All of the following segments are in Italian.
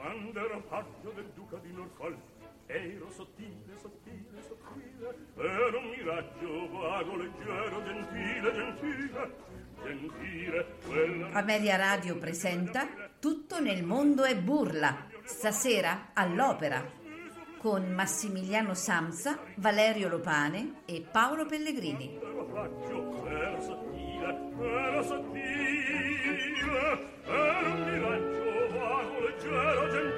Quando ero paggio del duca di Norfolk Ero sottile, sottile, sottile Ero un miraggio vago, leggero, gentile, gentile Gentile, quella... Amelia Radio presenta Tutto nel mondo è burla Stasera all'opera con Massimiliano Samsa, Valerio Lopane e Paolo Pellegrini. Ero sottile, ero sottile Ero un miraggio vago,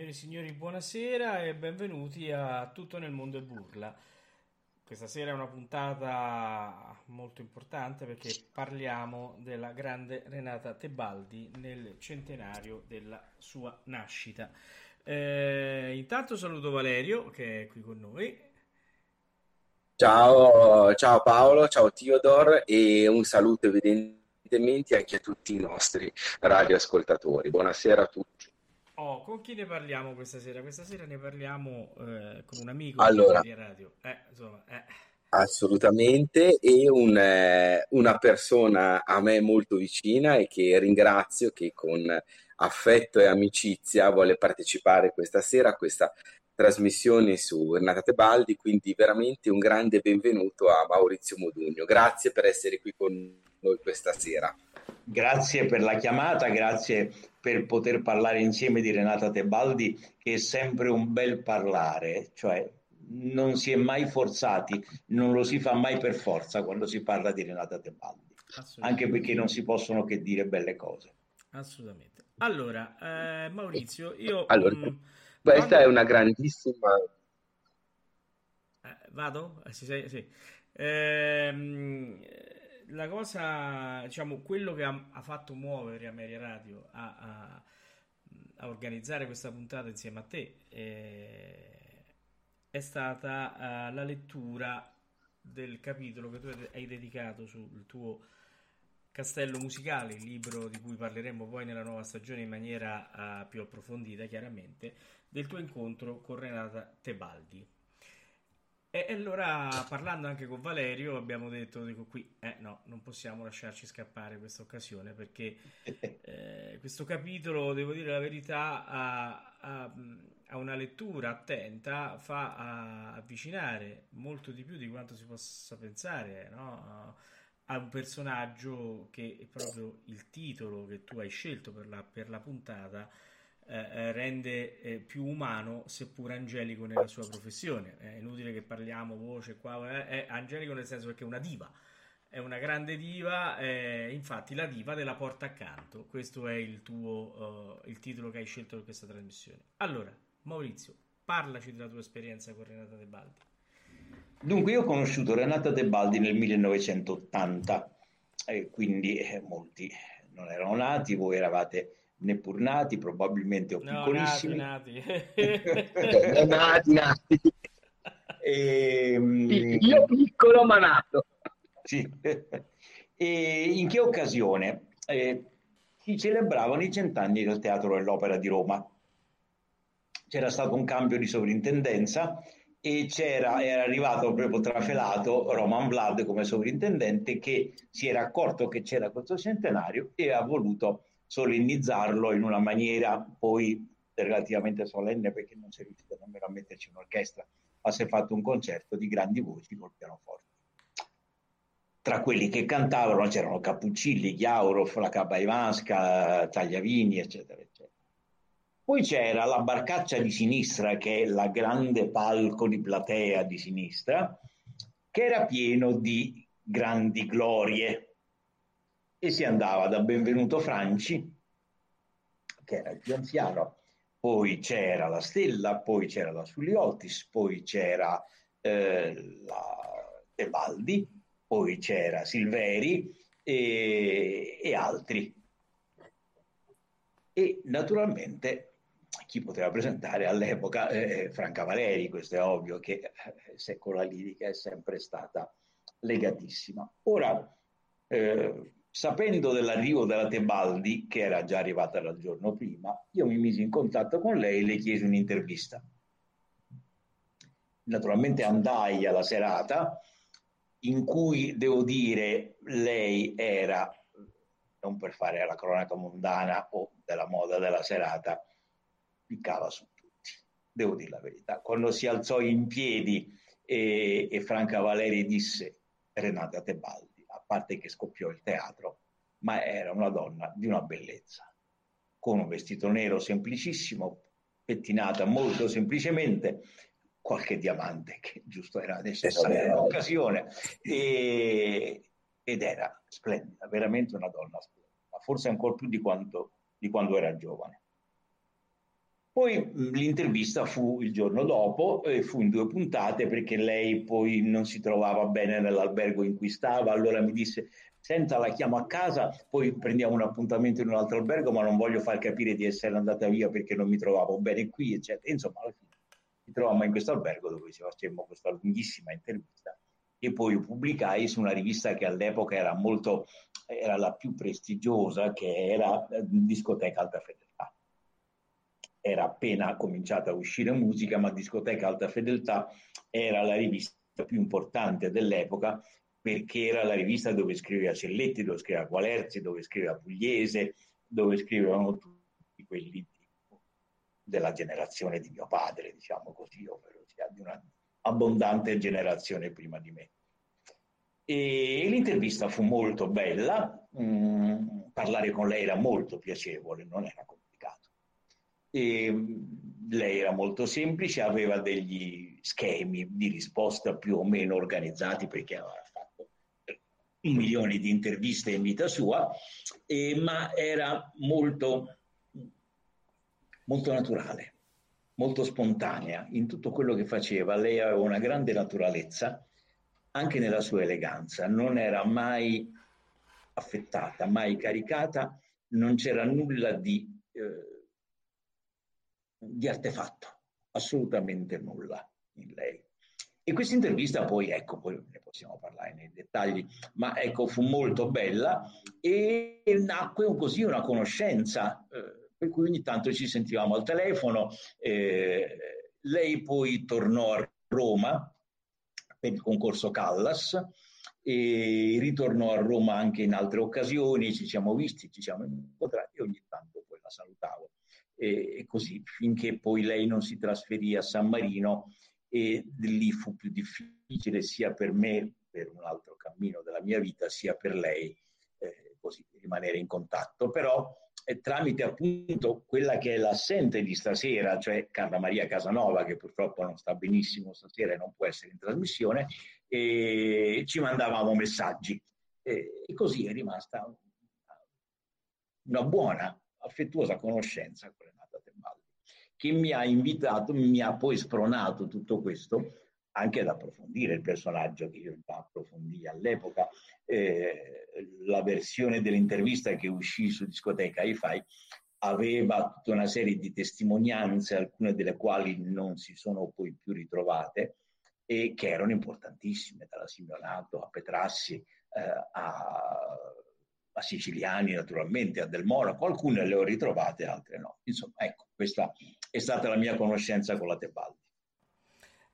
Signore e signori, buonasera e benvenuti a Tutto nel mondo e burla. Questa sera è una puntata molto importante perché parliamo della grande Renata Tebaldi nel centenario della sua nascita. Eh, intanto saluto Valerio che è qui con noi. Ciao, ciao Paolo, ciao Theodor e un saluto evidentemente anche a tutti i nostri radioascoltatori. Buonasera a tutti. Con chi ne parliamo questa sera? Questa sera ne parliamo eh, con un amico allora, di radio. Eh, insomma, eh. Assolutamente, e un, eh, una persona a me molto vicina e che ringrazio che con affetto e amicizia vuole partecipare questa sera a questa trasmissione su Renata Tebaldi, quindi veramente un grande benvenuto a Maurizio Modugno. Grazie per essere qui con noi questa sera. Grazie per la chiamata, grazie per poter parlare insieme di Renata Tebaldi, che è sempre un bel parlare, cioè non si è mai forzati, non lo si fa mai per forza quando si parla di Renata Tebaldi, anche perché non si possono che dire belle cose. Assolutamente. Allora, eh, Maurizio, io... Allora, mh, mm, questa quando... è una grandissima... Eh, vado? Eh, sì, sì, sì. La cosa, diciamo, quello che ha, ha fatto muovere Ameria Radio a, a, a, organizzare questa puntata insieme a te eh, è stata uh, la lettura del capitolo che tu hai dedicato sul tuo Castello Musicale, il libro di cui parleremo poi nella nuova stagione in maniera uh, più approfondita, chiaramente, del tuo incontro con Renata Tebaldi. E allora, parlando anche con Valerio, abbiamo detto, dico qui, eh no, non possiamo lasciarci scappare questa occasione perché eh, questo capitolo, devo dire la verità, ha, ha, ha una lettura attenta, fa avvicinare molto di più di quanto si possa pensare, no? a un personaggio che è proprio il titolo che tu hai scelto per la, per la puntata eh, eh, rende eh, più umano, seppur angelico nella sua professione. È inutile che parliamo voce qua, eh, è angelico nel senso che è una diva, è una grande diva, infatti la diva della porta accanto. Questo è il tuo uh, il titolo che hai scelto per questa trasmissione. Allora, Maurizio, parlaci della tua esperienza con Renata De Baldi. Dunque, io ho conosciuto Renata De Baldi nel 1980, e quindi eh, molti non erano nati, voi eravate neppur nati, probabilmente o no, piccolissimi. Nati, nati. nati, nati. E, Io piccolo ma nato. Sì. E in che occasione? Eh, si celebravano i cent'anni del Teatro dell'Opera di Roma. C'era stato un cambio di sovrintendenza e c'era, era arrivato proprio trafelato Roman Vlad come sovrintendente che si era accorto che c'era questo centenario e ha voluto solennizzarlo in una maniera poi relativamente solenne perché non si è riuscito nemmeno a metterci un'orchestra, ma si è fatto un concerto di grandi voci col pianoforte. Tra quelli che cantavano c'erano Cappuccilli, Chiauro, la Cabaivanska, Tagliavini, eccetera, eccetera. Poi c'era la barcaccia di sinistra, che è la grande palco di platea di sinistra, che era pieno di grandi glorie, e si andava da Benvenuto Franci, che era il più anziano, poi c'era la Stella, poi c'era la Sulliotis, poi c'era eh, la Tebaldi, poi c'era Silveri e, e altri. E naturalmente chi poteva presentare all'epoca eh, Franca Valeri, questo è ovvio che eh, se lirica è sempre stata legatissima. Ora, eh, Sapendo dell'arrivo della Tebaldi, che era già arrivata dal giorno prima, io mi misi in contatto con lei e le chiesi un'intervista. Naturalmente andai alla serata in cui, devo dire, lei era, non per fare la cronaca mondana o della moda della serata, piccava su tutti, devo dire la verità. Quando si alzò in piedi e, e Franca Valeri disse Renata Tebaldi, parte che scoppiò il teatro, ma era una donna di una bellezza, con un vestito nero semplicissimo, pettinata molto semplicemente, qualche diamante che giusto era necessario in occasione, e, ed era splendida, veramente una donna splendida, forse ancora più di, quanto, di quando era giovane. Poi l'intervista fu il giorno dopo e fu in due puntate perché lei poi non si trovava bene nell'albergo in cui stava, allora mi disse senta la chiamo a casa, poi prendiamo un appuntamento in un altro albergo, ma non voglio far capire di essere andata via perché non mi trovavo bene qui, eccetera. Insomma, alla fine ci trovammo in questo albergo dove ci facemmo questa lunghissima intervista e poi pubblicai su una rivista che all'epoca era molto, era la più prestigiosa, che era eh, Discoteca Alta Fedeltà. Era appena cominciata a uscire musica, ma Discoteca Alta Fedeltà era la rivista più importante dell'epoca perché era la rivista dove scriveva Celletti, dove scriveva Qualerzi, dove scriveva Pugliese, dove scrivevano tutti quelli della generazione di mio padre, diciamo così, ovvero sia di una abbondante generazione prima di me. E l'intervista fu molto bella, mm, parlare con lei era molto piacevole, non era complicato. E lei era molto semplice, aveva degli schemi di risposta più o meno organizzati perché aveva fatto milioni di interviste in vita sua, eh, ma era molto, molto naturale molto spontanea in tutto quello che faceva. Lei aveva una grande naturalezza anche nella sua eleganza, non era mai affettata, mai caricata, non c'era nulla di, eh, di artefatto, assolutamente nulla in lei. E questa intervista poi, ecco, poi ne possiamo parlare nei dettagli, ma ecco, fu molto bella e nacque così una conoscenza. Eh, per cui ogni tanto ci sentivamo al telefono. Eh, lei poi tornò a Roma per il concorso Callas e ritornò a Roma anche in altre occasioni, ci siamo visti, ci siamo incontrati e ogni tanto poi la salutavo. E, e così finché poi lei non si trasferì a San Marino e lì fu più difficile sia per me, per un altro cammino della mia vita, sia per lei, eh, così rimanere in contatto. Però tramite appunto quella che è l'assente di stasera, cioè Carla Maria Casanova, che purtroppo non sta benissimo stasera e non può essere in trasmissione, e ci mandavamo messaggi. E, così è rimasta una buona, affettuosa conoscenza con che mi ha invitato, mi ha poi spronato tutto questo anche ad approfondire il personaggio che io già approfondì all'epoca. Eh, la versione dell'intervista che uscì su discoteca hi aveva tutta una serie di testimonianze, alcune delle quali non si sono poi più ritrovate e che erano importantissime, dalla Simeonato a Petrassi eh, a, a, Siciliani naturalmente, a Del Monaco, alcune le ho ritrovate, altre no. Insomma, ecco, questa è stata la mia conoscenza con la Tebaldi.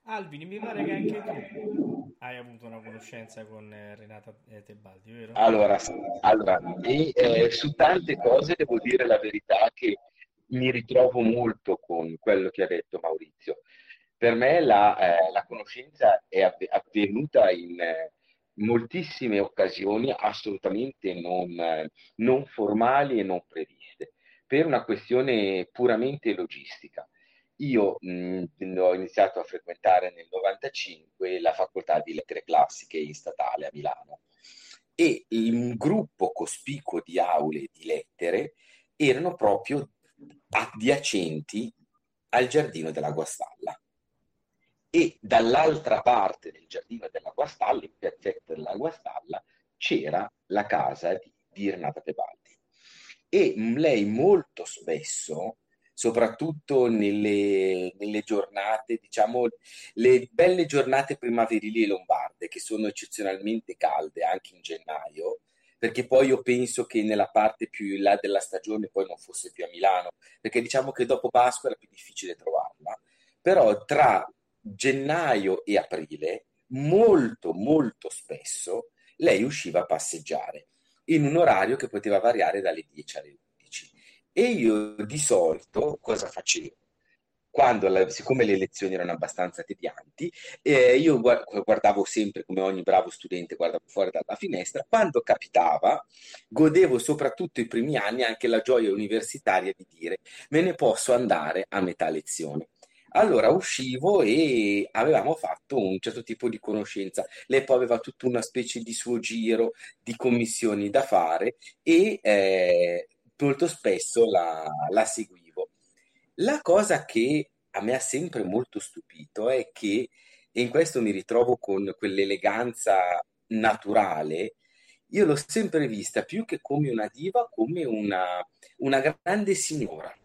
Alvin, mi pare che anche tu hai avuto una conoscenza con eh, Renata eh, Tebaldi, vero? Allora, allora e, eh, su tante cose devo dire la verità che mi ritrovo molto con quello che ha detto Maurizio. Per me la, eh, la conoscenza è avvenuta in eh, moltissime occasioni assolutamente non, non formali e non previste, per una questione puramente logistica. Io mh, ho iniziato a frequentare nel 95 la facoltà di lettere classiche in statale a Milano e un gruppo cospicuo di aule di lettere erano proprio adiacenti al giardino della Guastalla e dall'altra parte del giardino della Guastalla, in piazzetta della Guastalla, c'era la casa di, di Renata Tebaldi. E lei molto spesso soprattutto nelle, nelle, giornate, diciamo, le belle giornate primaverili e lombarde, che sono eccezionalmente calde anche in gennaio, perché poi io penso che nella parte più in là della stagione poi non fosse più a Milano, perché diciamo che dopo Pasqua era più difficile trovarla, però tra gennaio e aprile, molto, molto spesso, lei usciva a passeggiare in un orario che poteva variare dalle 10 alle 11 e io di solito cosa facevo? Quando, siccome le lezioni erano abbastanza tedianti, eh, io guardavo sempre, come ogni bravo studente, guardavo fuori dalla finestra. Quando capitava, godevo soprattutto i primi anni anche la gioia universitaria di dire me ne posso andare a metà lezione. Allora uscivo e avevamo fatto un certo tipo di conoscenza. Lei poi aveva tutta una specie di suo giro di commissioni da fare e eh, molto spesso la, la seguivo. La cosa che a me ha sempre molto stupito è che, e in questo mi ritrovo con quell'eleganza naturale, io l'ho sempre vista più che come una diva, come una, una grande signora.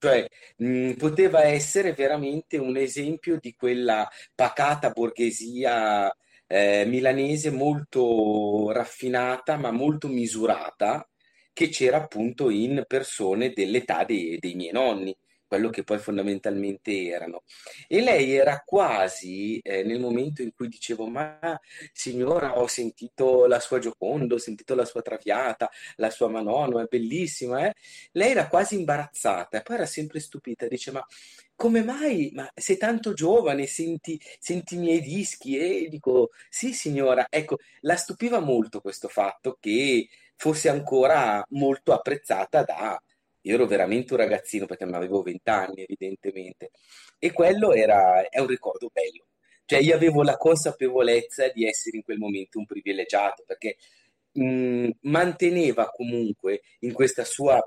Cioè, mh, poteva essere veramente un esempio di quella pacata borghesia eh, milanese molto raffinata, ma molto misurata, che c'era appunto in persone dell'età dei, dei miei nonni quello che poi fondamentalmente erano. E lei era quasi eh, nel momento in cui dicevo: Ma signora, ho sentito la sua Gioconda, ho sentito la sua Traviata, la sua Manono, è bellissima. Eh? Lei era quasi imbarazzata poi era sempre stupita. Dice: Ma come mai? Ma sei tanto giovane, senti, senti i miei dischi? E dico: Sì, signora. Ecco, la stupiva molto questo fatto che fosse ancora molto apprezzata da io ero veramente un ragazzino perché non avevo vent'anni, evidentemente, e quello era, è un ricordo bello. Cioè, io avevo la consapevolezza di essere in quel momento un privilegiato perché mh, manteneva comunque in questa sua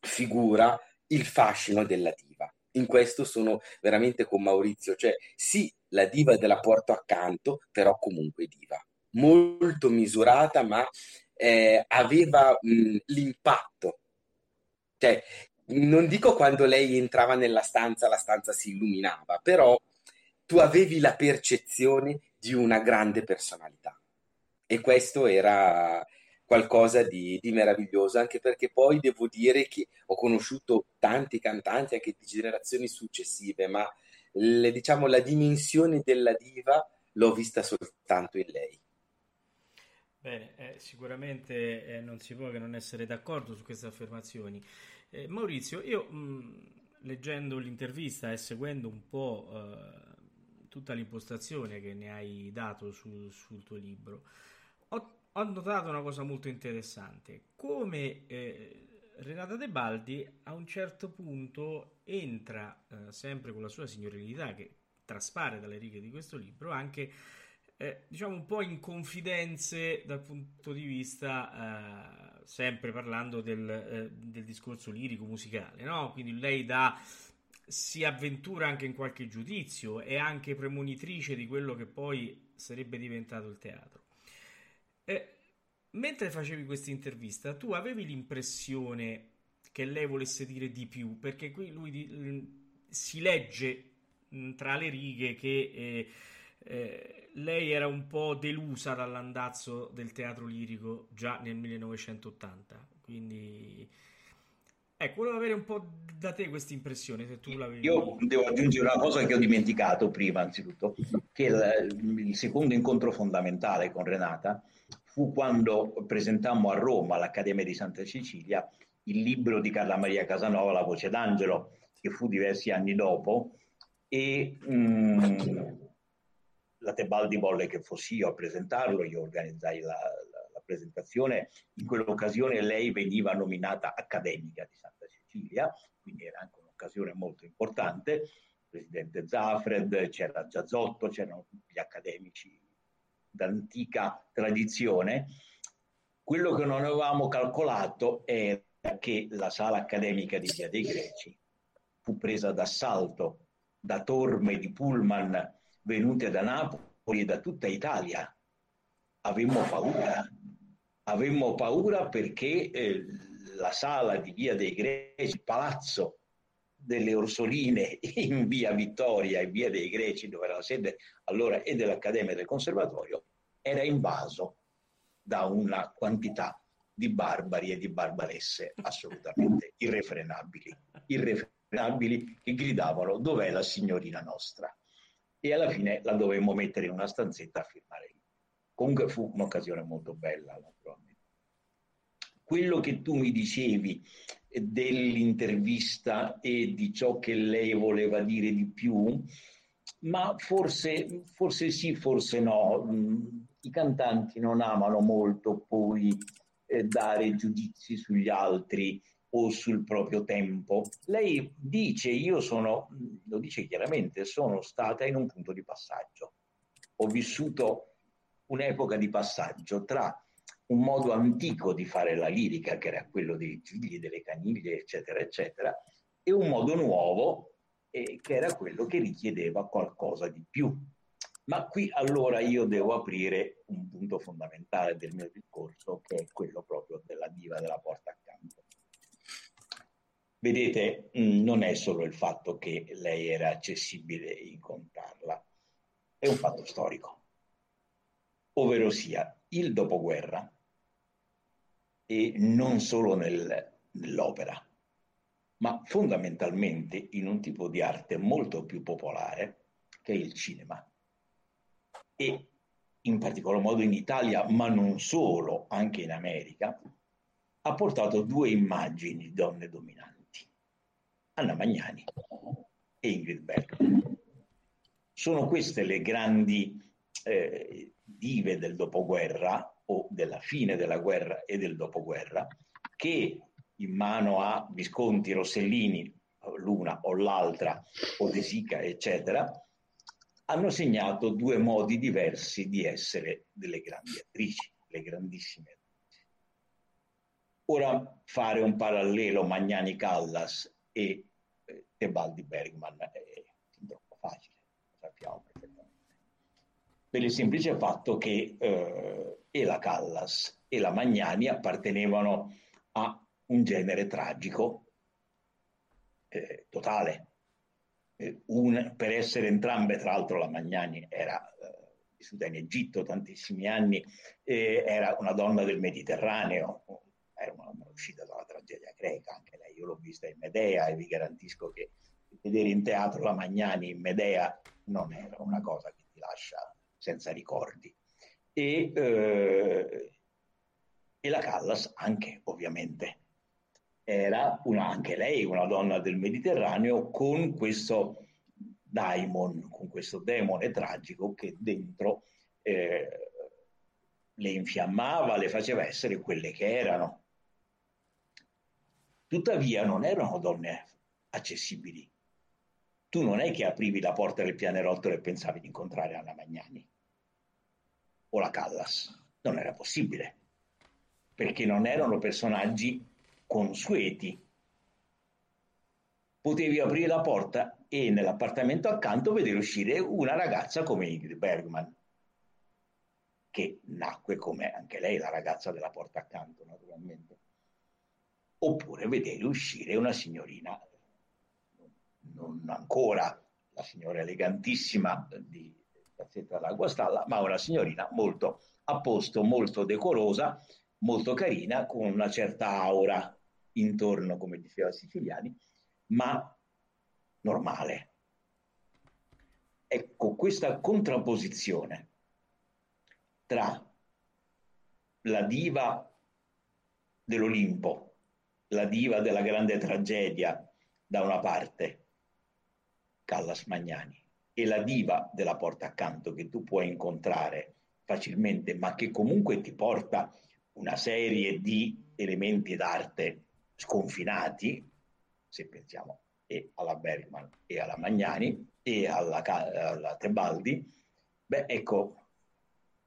figura il fascino della diva. In questo sono veramente con Maurizio, cioè sì, la diva della porto accanto, però comunque diva, molto misurata, ma eh, aveva mh, l'impatto cioè, non dico quando lei entrava nella stanza, la stanza si illuminava, però tu avevi la percezione di una grande personalità. E questo era qualcosa di, di, meraviglioso, anche perché poi devo dire che ho conosciuto tanti cantanti anche di generazioni successive, ma le, diciamo la dimensione della diva l'ho vista soltanto in lei. Bene, eh, sicuramente eh, non si può che non essere d'accordo su queste affermazioni. Eh, Maurizio, io mh, leggendo l'intervista e seguendo un po' eh, tutta l'impostazione che ne hai dato su, sul tuo libro, ho, ho, notato una cosa molto interessante, come eh, Renata De Baldi a un certo punto entra, eh, sempre con la sua signorilità che traspare dalle righe di questo libro, anche eh, diciamo un po' in confidenze dal punto di vista eh, sempre parlando del, eh, del, discorso lirico musicale, no? Quindi lei dà si avventura anche in qualche giudizio, è anche premonitrice di quello che poi sarebbe diventato il teatro. Eh, mentre facevi questa intervista, tu avevi l'impressione che lei volesse dire di più, perché qui lui di, si legge tra le righe che eh, lei era un po' delusa dall'andazzo del teatro lirico già nel 1980, quindi ecco, volevo avere un po' da te questa impressione. Se tu l'avevi... Io devo aggiungere una cosa che ho dimenticato prima, anzitutto, che il, il secondo incontro fondamentale con Renata fu quando presentammo a Roma, all'Accademia di Santa Cecilia, il libro di Carla Maria Casanova, La voce d'angelo, che fu diversi anni dopo, e mh, mm, la Tebaldi volle che fossi io a presentarlo, io organizzai la, la, la presentazione, in quell'occasione lei veniva nominata accademica di Santa Cecilia, quindi era anche un'occasione molto importante, presidente Zafred, c'era Giazzotto, c'erano gli accademici d'antica tradizione. Quello che non avevamo calcolato è che la sala accademica di Via dei Greci fu presa d'assalto da torme di pullman venute da Napoli e da tutta Italia. Avemmo paura, avemmo paura perché eh, la sala di Via dei Greci, il palazzo delle Orsoline in Via Vittoria e Via dei Greci, dove era la sede allora e dell'Accademia del Conservatorio, era invaso da una quantità di barbari e di barbaresse assolutamente irrefrenabili, irrefrenabili che gridavano dov'è la signorina nostra? E alla fine la dovemmo mettere in una stanzetta a firmare Comunque fu un'occasione molto bella, naturalmente. Quello che tu mi dicevi dell'intervista e di ciò che lei voleva dire di più, ma forse, forse sì, forse no. I cantanti non amano molto poi eh, dare giudizi sugli altri o sul proprio tempo. Lei dice, io sono, lo dice chiaramente, sono stata in un punto di passaggio. Ho vissuto un'epoca di passaggio tra un modo antico di fare la lirica, che era quello dei gigli, delle caniglie, eccetera, eccetera, e un modo nuovo eh, che era quello che richiedeva qualcosa di più. Ma qui allora io devo aprire un punto fondamentale del mio discorso, che è quello proprio della diva della porta. Vedete, mm, non è solo il fatto che lei era accessibile incontrarla, è un fatto storico, ovvero sia il dopoguerra e non solo nel, nell'opera, ma fondamentalmente in un tipo di arte molto più popolare che è il cinema. E in particolar modo in Italia, ma non solo, anche in America, ha portato due immagini di donne dominanti, Anna Magnani e Ingrid Bergman. Sono queste le grandi eh, dive del dopoguerra o della fine della guerra e del dopoguerra che in mano a Visconti, Rossellini, l'una o l'altra, o eccetera, hanno segnato due modi diversi di essere delle grandi attrici, le grandissime attrici. Ora fare un parallelo Magnani Callas e eh, Tebaldi Bergman è troppo facile, lo sappiamo perfettamente. Per il semplice fatto che eh, e la Callas e la Magnani appartenevano a un genere tragico eh, totale. Eh, un, per essere entrambe, tra l'altro la Magnani era eh, vissuta in Egitto tantissimi anni, era una donna del Mediterraneo, era una uscita dalla tragedia greca, anche lei, io l'ho vista in Medea e vi garantisco che vedere in teatro la Magnani in Medea non era una cosa che ti lascia senza ricordi. E, eh, e la Callas anche, ovviamente era una, anche lei una donna del Mediterraneo con questo daimon, con questo demone tragico che dentro eh, le infiammava, le faceva essere quelle che erano. Tuttavia non erano donne accessibili. Tu non è che aprivi la porta del pianerottolo e pensavi di incontrare Anna Magnani o la Callas. Non era possibile, perché non erano personaggi consueti. Potevi aprire la porta e nell'appartamento accanto vedere uscire una ragazza come Ingrid Bergman, che nacque come anche lei, la ragazza della porta accanto, naturalmente. Oppure vedere uscire una signorina, non ancora la signora elegantissima di Piazzetta dell'Acqua Stalla, ma una signorina molto a posto, molto decorosa, molto carina, con una certa aura intorno, come diceva Siciliani, ma normale. Ecco, questa contrapposizione tra la diva dell'Olimpo, la diva della grande tragedia da una parte, Callas Magnani, e la diva della porta accanto che tu puoi incontrare facilmente, ma che comunque ti porta una serie di elementi d'arte sconfinati, se pensiamo e alla Bergman e alla Magnani e alla, alla Tebaldi, beh ecco,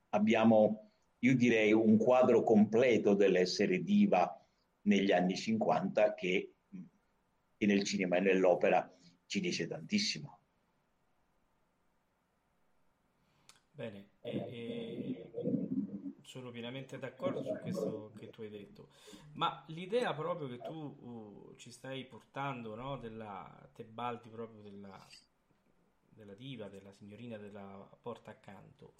abbiamo, io direi, un quadro completo dell'essere diva negli anni 50 che e nel cinema e nell'opera ci dice tantissimo. Bene, e, e sono pienamente d'accordo su questo che tu hai detto, ma l'idea proprio che tu uh, ci stai portando, no, della Tebaldi, proprio della, della diva, della signorina della porta accanto,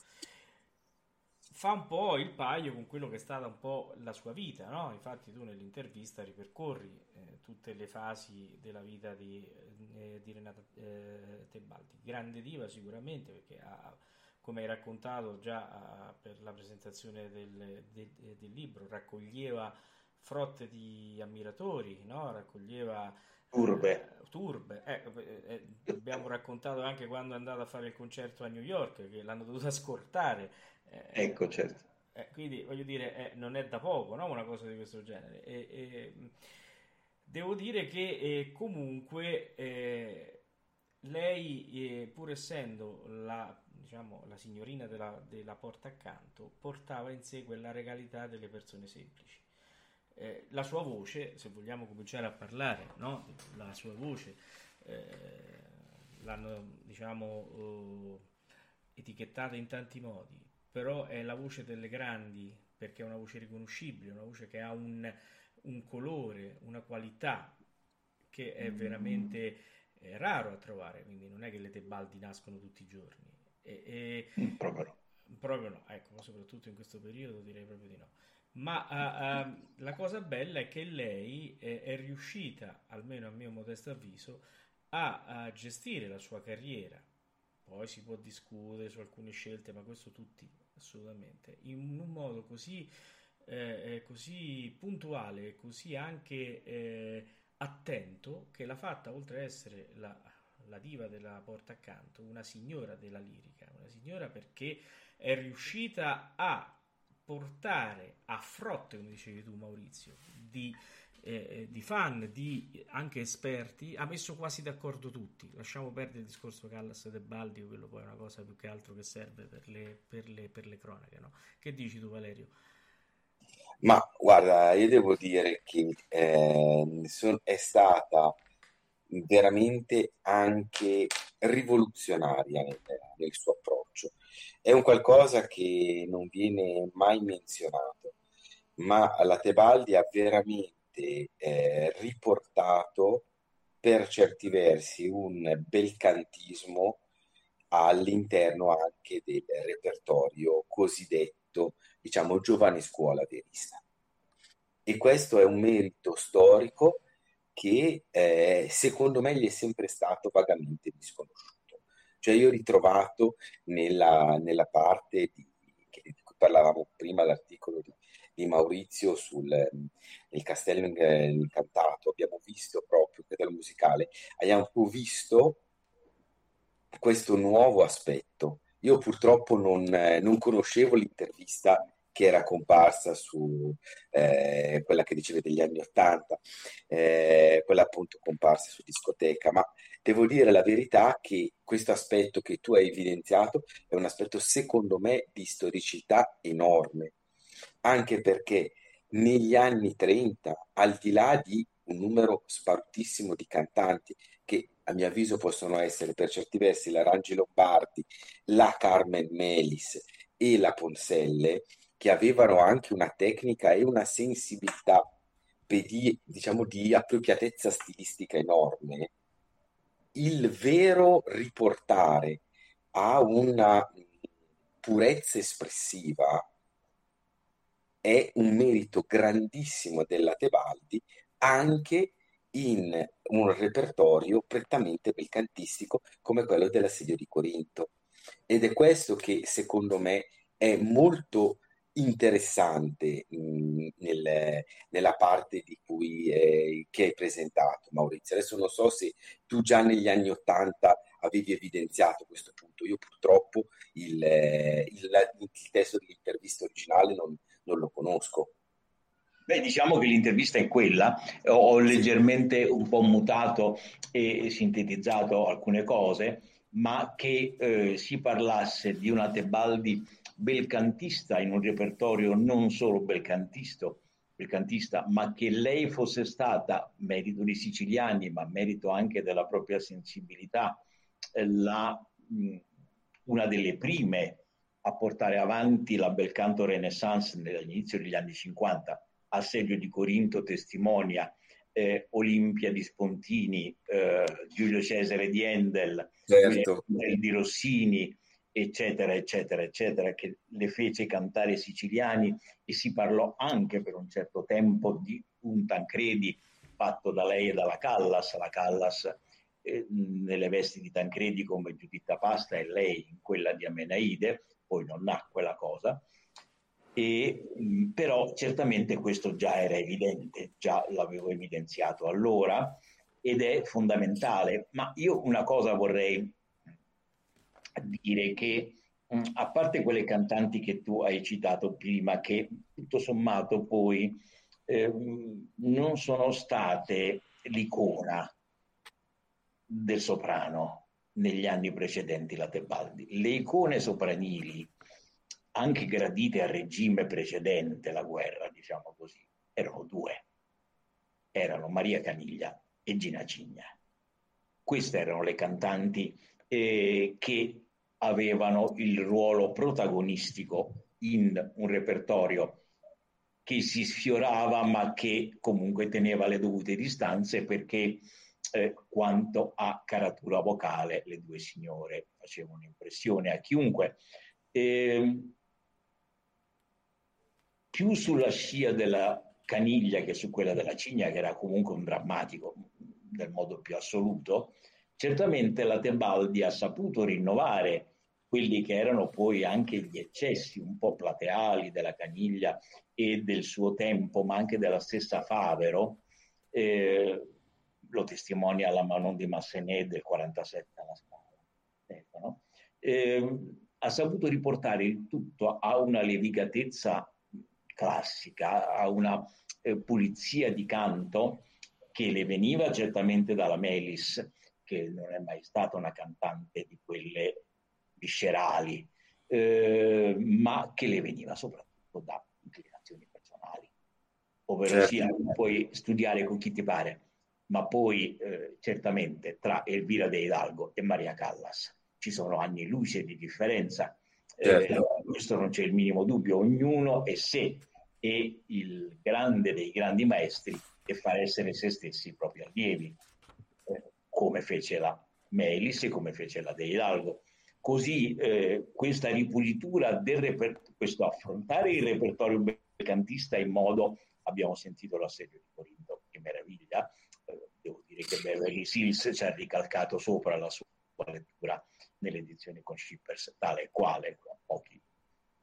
fa un po' il paio con quello che è stata un po' la sua vita, no? Infatti tu nell'intervista ripercorri eh, tutte le fasi della vita di, eh, di Renata eh, Tebaldi, grande diva sicuramente perché ha come hai raccontato già per la presentazione del, del, del, libro, raccoglieva frotte di ammiratori, no? raccoglieva turbe. Uh, turbe. Eh, eh, eh, abbiamo raccontato anche quando è andato a fare il concerto a New York, che l'hanno dovuta scortare. Eh, ecco, certo. Eh, quindi voglio dire, non è da poco no? una cosa di questo genere. E, e, devo dire che comunque lei, pur essendo la diciamo, la signorina della, della, porta accanto portava in sé quella regalità delle persone semplici. eh, la sua voce, se vogliamo cominciare a parlare, no? la sua voce, eh, l'hanno diciamo eh, etichettata in tanti modi, però è la voce delle grandi perché è una voce riconoscibile, una voce che ha un, un colore, una qualità che è veramente eh, raro a trovare, quindi non è che le Tebaldi nascono tutti i giorni. E, e, mm, proprio no. Proprio no, ecco, soprattutto in questo periodo direi proprio di no. Ma uh, uh, la cosa bella è che lei è, è, riuscita, almeno a mio modesto avviso, a, a, gestire la sua carriera. Poi si può discutere su alcune scelte, ma questo tutti assolutamente, in un modo così, eh, eh così puntuale, così anche eh, attento, che l'ha fatta, oltre ad essere la, la diva della porta accanto, una signora della lirica, una signora perché è riuscita a portare a frotte, come dicevi tu Maurizio, di, eh, di fan, di anche esperti, ha messo quasi d'accordo tutti. Lasciamo perdere il discorso Callas e De Baldi, quello poi è una cosa più che altro che serve per le, per le, per le cronache. No? Che dici tu Valerio? Ma guarda, io devo dire che eh, è stata veramente anche rivoluzionaria nel, nel suo approccio è un qualcosa che non viene mai menzionato, ma la Tebaldi ha veramente eh, riportato per certi versi un belcantismo all'interno anche del repertorio cosiddetto, diciamo, giovane scuola verista. E questo è un merito storico che eh, secondo me gli è sempre stato vagamente misconosciuto. Cioè io ho ritrovato nella, nella parte di, di cui parlavamo prima, l'articolo di, di Maurizio sul il castello incantato, abbiamo visto proprio che dal musicale, abbiamo visto questo nuovo aspetto. Io purtroppo non, non conoscevo l'intervista che era comparsa su eh, quella che dicevi degli anni Ottanta, eh, quella appunto comparsa su discoteca, ma devo dire la verità che questo aspetto che tu hai evidenziato è un aspetto secondo me di storicità enorme, anche perché negli anni 30, al di là di un numero spartissimo di cantanti che a mio avviso possono essere per certi versi la Rangi Lombardi, la Carmen Melis e la Ponselle, che avevano anche una tecnica e una sensibilità di, diciamo, di appropriatezza stilistica enorme, il vero riportare a una purezza espressiva è un merito grandissimo della Tebaldi anche in un repertorio prettamente belcantistico come quello dell'assedio di Corinto. Ed è questo che secondo me è molto interessante mh, nel, nella parte di cui eh, che hai presentato Maurizio. Adesso non so se tu già negli anni Ottanta avevi evidenziato questo punto. Io purtroppo il, il, il testo dell'intervista originale non, non lo conosco. Beh, diciamo che l'intervista è quella, ho leggermente un po' mutato e sintetizzato alcune cose, ma che eh, si parlasse di una Tebaldi belcantista in un repertorio non solo belcantisto, belcantista, ma che lei fosse stata, merito dei siciliani, ma merito anche della propria sensibilità, eh, la, una delle prime a portare avanti la belcanto renaissance all'inizio degli anni 50. Assedio di Corinto testimonia eh, Olimpia di Spontini, eh, Giulio Cesare di Endel, certo. di Rossini, eccetera, eccetera, eccetera, che le fece cantare i siciliani e si parlò anche per un certo tempo di un Tancredi fatto da lei e dalla Callas, la Callas eh, nelle vesti di Tancredi come Giuditta Pasta e lei in quella di Amenaide, poi non nacque la cosa, e, mh, però certamente questo già era evidente, già l'avevo evidenziato allora ed è fondamentale, ma io una cosa vorrei dire che mm, a parte quelle cantanti che tu hai citato prima, che tutto sommato poi eh, non sono state l'icona del soprano negli anni precedenti la Tebaldi. Le icone sopranili, anche gradite al regime precedente la guerra, diciamo così, erano due, erano Maria Caniglia e Gina Cigna. Queste erano le cantanti eh, che avevano il ruolo protagonistico in un repertorio che si sfiorava ma che comunque teneva le dovute distanze perché eh, quanto a caratura vocale le due signore facevano impressione a chiunque. Eh, più sulla scia della caniglia che su quella della cigna, che era comunque un drammatico nel modo più assoluto, certamente la Tebaldi ha saputo rinnovare quelli che erano poi anche gli eccessi un po' plateali della Caniglia e del suo tempo, ma anche della stessa Favero, eh, lo testimonia la Manon di Massenet del 47 alla Scala. Ecco, no? eh, ha saputo riportare il tutto a una levigatezza classica, a una eh, pulizia di canto che le veniva certamente dalla Melis, che non è mai stata una cantante di quelle viscerali, eh, ma che le veniva soprattutto da inclinazioni personali. Ovvero certo. sia, puoi studiare con chi ti pare, ma poi eh, certamente tra Elvira De Hidalgo e Maria Callas ci sono anni luce di differenza. Certo. Eh, questo non c'è il minimo dubbio, ognuno è sé e il grande dei grandi maestri è far essere se stessi i propri allievi, eh, come fece la Melis e come fece la De Hidalgo. Così eh, questa ripulitura del repertorio, questo affrontare il repertorio belcantista in modo, abbiamo sentito l'assedio di Corinto, che meraviglia, eh, devo dire che Beverly Hills ci ha ricalcato sopra la sua lettura nell'edizione con Shippers, tale e quale, con pochi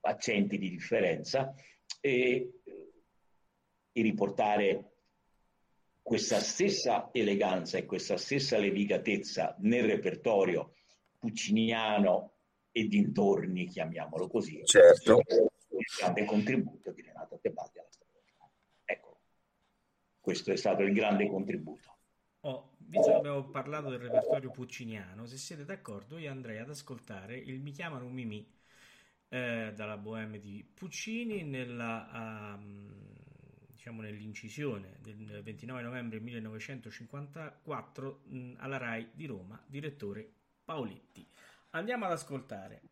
accenti di differenza, e, e riportare questa stessa eleganza e questa stessa levigatezza nel repertorio pucciniano e dintorni, chiamiamolo così. Certo. Il grande contributo di Renato Tebaldi alla storia. Ecco, questo è stato il grande contributo. Oh, visto che abbiamo parlato del repertorio pucciniano, se siete d'accordo, io andrei ad ascoltare il Mi chiamano Mimì eh, dalla Bohème di Puccini nella, um, diciamo nell'incisione del 29 novembre 1954 mh, alla RAI di Roma, direttore Paoletti. Andiamo ad ascoltare.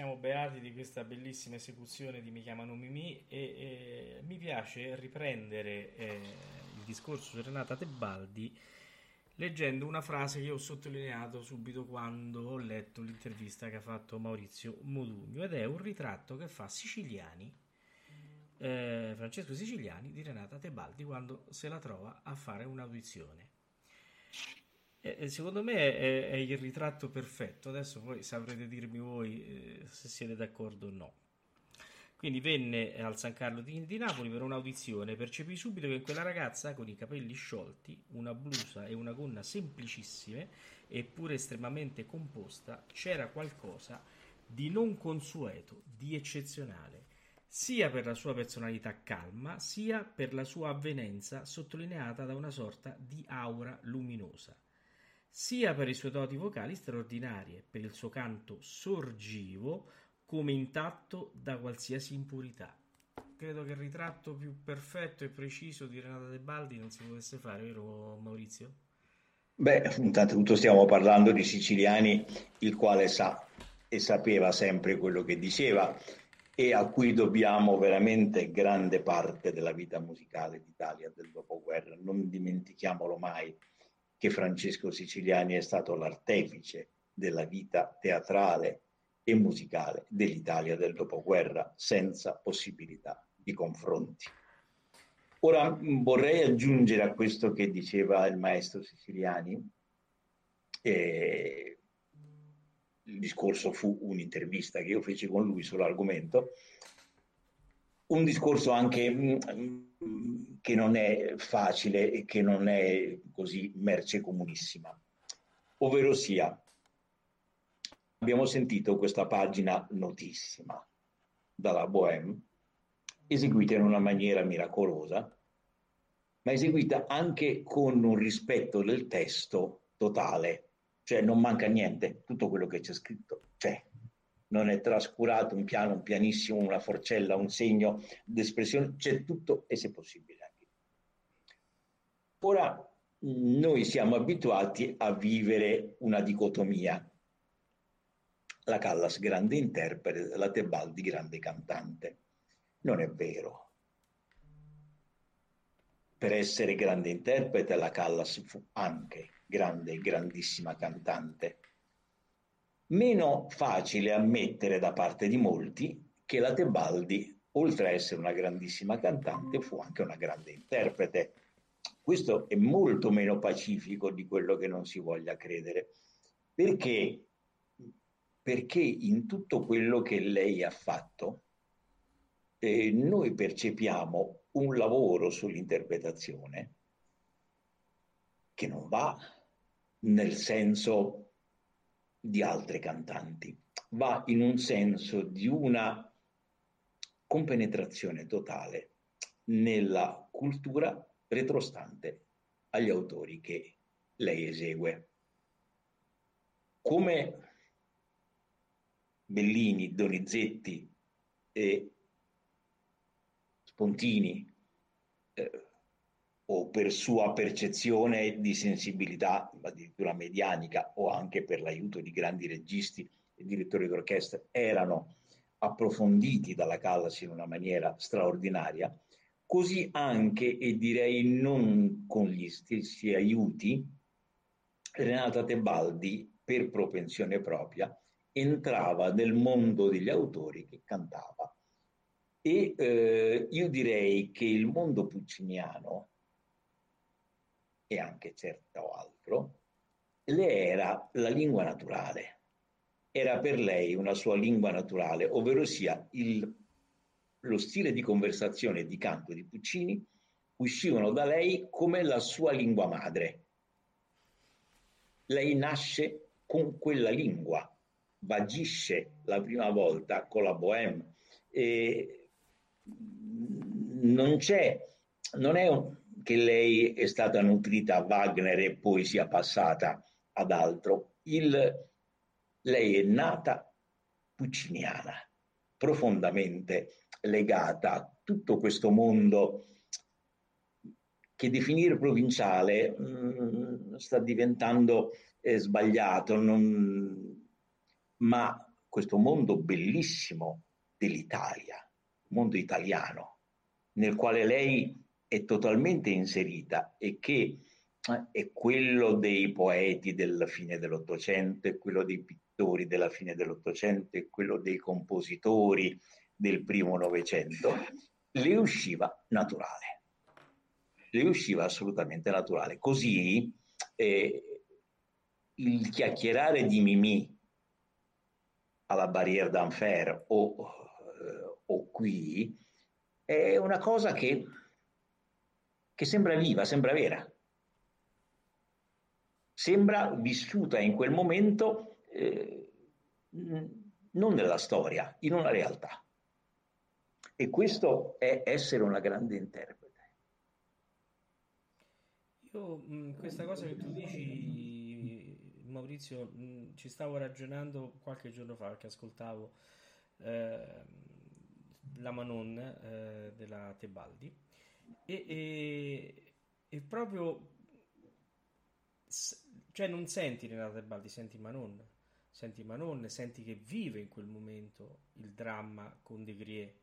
Siamo beati di questa bellissima esecuzione di Mi chiamano Mimì e, e mi piace riprendere eh, il discorso su Renata Tebaldi leggendo una frase che ho sottolineato subito quando ho letto l'intervista che ha fatto Maurizio Modugno ed è un ritratto che fa Siciliani, eh, Francesco Siciliani di Renata Tebaldi quando se la trova a fare un'audizione. Secondo me è, è, il ritratto perfetto. Adesso poi saprete dirmi voi eh, se siete d'accordo o no. Quindi venne al San Carlo di, di Napoli per un'audizione. Percepì subito che quella ragazza con i capelli sciolti, una blusa e una gonna semplicissime, eppure estremamente composta, c'era qualcosa di non consueto, di eccezionale, sia per la sua personalità calma, sia per la sua avvenenza sottolineata da una sorta di aura luminosa sia per i suoi doti vocali straordinarie, per il suo canto sorgivo, come intatto da qualsiasi impurità. Credo che il ritratto più perfetto e preciso di Renata De Baldi non si potesse fare, vero Maurizio? Beh, intanto stiamo parlando di Siciliani, il quale sa e sapeva sempre quello che diceva e a cui dobbiamo veramente grande parte della vita musicale d'Italia del dopoguerra. Non dimentichiamolo mai che Francesco Siciliani è stato l'artefice della vita teatrale e musicale dell'Italia del dopoguerra senza possibilità di confronti. Ora vorrei aggiungere a questo che diceva il maestro Siciliani, eh, il discorso fu un'intervista che io feci con lui sull'argomento, un discorso anche mh, mm, che non è facile e che non è così merce comunissima, ovvero sia abbiamo sentito questa pagina notissima dalla Bohème, eseguita in una maniera miracolosa, ma eseguita anche con un rispetto del testo totale, cioè non manca niente, tutto quello che c'è scritto c'è non è trascurato un piano, un pianissimo, una forcella, un segno d'espressione, c'è tutto e se possibile anche. Ora noi siamo abituati a vivere una dicotomia. La Callas grande interprete, la Tebaldi grande cantante. Non è vero. Per essere grande interprete la Callas fu anche grande, grandissima cantante meno facile ammettere da parte di molti che la Tebaldi, oltre a essere una grandissima cantante, fu anche una grande interprete. Questo è molto meno pacifico di quello che non si voglia credere, perché, perché in tutto quello che lei ha fatto, eh, noi percepiamo un lavoro sull'interpretazione che non va nel senso di altre cantanti, va in un senso di una compenetrazione totale nella cultura retrostante agli autori che lei esegue. Come Bellini, Donizetti e Spontini eh, o per sua percezione di sensibilità, addirittura medianica, o anche per l'aiuto di grandi registi e direttori d'orchestra, erano approfonditi dalla Callas in una maniera straordinaria, così anche, e direi non con gli stessi aiuti, Renata Tebaldi, per propensione propria, entrava nel mondo degli autori che cantava. E eh, io direi che il mondo pucciniano e anche certo altro, le era la lingua naturale. Era per lei una sua lingua naturale, ovvero sia il, lo stile di conversazione e di canto di Puccini uscivano da lei come la sua lingua madre. Lei nasce con quella lingua, vagisce la prima volta con la Bohème e non c'è, non è un, che lei è stata nutrita a Wagner e poi sia passata ad altro. Il, lei è nata pucciniana, profondamente legata a tutto questo mondo che definire provinciale mh, mm, sta diventando eh, sbagliato, non, ma questo mondo bellissimo dell'Italia, mondo italiano, nel quale lei è totalmente inserita e che eh, è quello dei poeti della fine dell'Ottocento, è quello dei pittori della fine dell'Ottocento, è quello dei compositori del primo Novecento, le usciva naturale. Le usciva assolutamente naturale. Così eh, il chiacchierare di Mimì alla Barrière d'Anfer o, eh, o qui è una cosa che, che sembra viva, sembra vera. Sembra vissuta in quel momento eh, non nella storia, in una realtà. E questo è essere una grande interprete. Io mh, questa cosa che tu dici, Maurizio, mh, ci stavo ragionando qualche giorno fa perché ascoltavo eh, la Manon eh, della Tebaldi e, e, e proprio cioè non senti Renata Tebaldi, senti Manon senti Manon, senti che vive in quel momento il dramma con De Grier.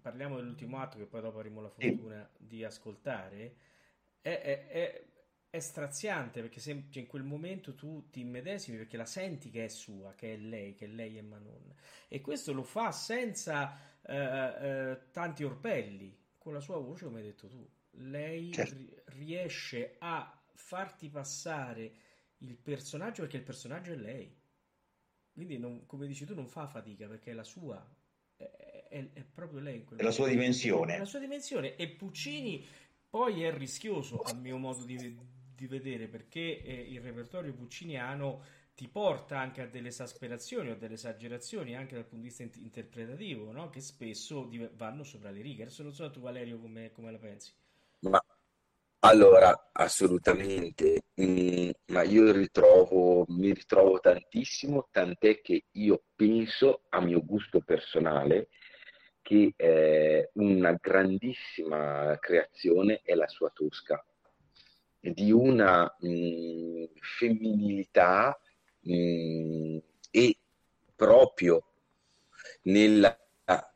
Parliamo dell'ultimo atto che poi dopo avremo la fortuna di ascoltare, è, è, è, è straziante perché se, cioè, in quel momento tu ti immedesimi perché la senti che è sua, che è lei, che lei è Manon. E questo lo fa senza eh, eh, tanti orpelli, con la sua voce, come hai detto tu. Lei certo. ri- riesce a farti passare il personaggio perché il personaggio è lei. Quindi, non, come dici tu, non fa fatica perché è la sua è, è proprio lei. È la sua dimensione. È la sua dimensione. E Puccini poi è rischioso, a mio modo di, di vedere, perché eh, il repertorio pucciniano ti porta anche a delle esasperazioni o delle esagerazioni anche dal punto di vista interpretativo, no? che spesso vanno sopra le righe. Adesso non so tu Valerio come, come la pensi. Ma allora, assolutamente, mm, ma io ritrovo, mi ritrovo tantissimo, tant'è che io penso, a mio gusto personale, che eh, una grandissima creazione è la sua Tosca, di una mh, mm, femminilità mh, mm, e proprio nella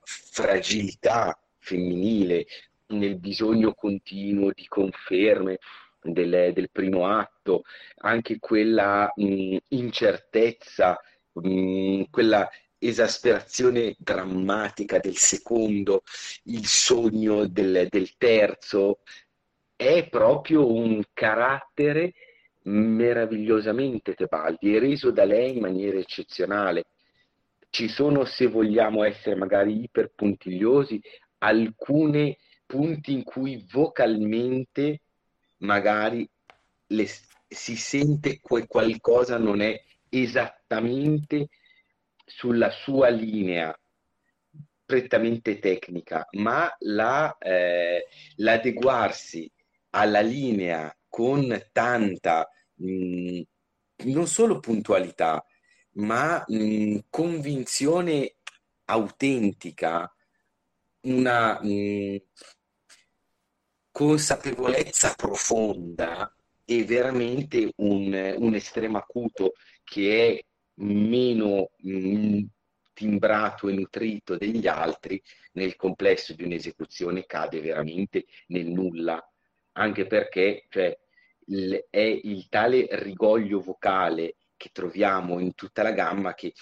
fragilità femminile, nel bisogno continuo di conferme del, del primo atto, anche quella mh, mm, incertezza, mh, quella esasperazione drammatica del secondo, il sogno del, del terzo, è proprio un carattere meravigliosamente Tebaldi, è reso da lei in maniera eccezionale. Ci sono, se vogliamo essere magari iperpuntigliosi, alcuni punti in cui vocalmente magari le, si sente che qualcosa non è esattamente sulla sua linea prettamente tecnica, ma la, eh, l'adeguarsi alla linea con tanta mh, non solo puntualità, ma mh, convinzione autentica, una mh, consapevolezza profonda e veramente un, un estremo acuto che è meno timbrato e nutrito degli altri, nel complesso di un'esecuzione cade veramente nel nulla, anche perché cioè, l- è il tale rigoglio vocale che troviamo in tutta la gamma che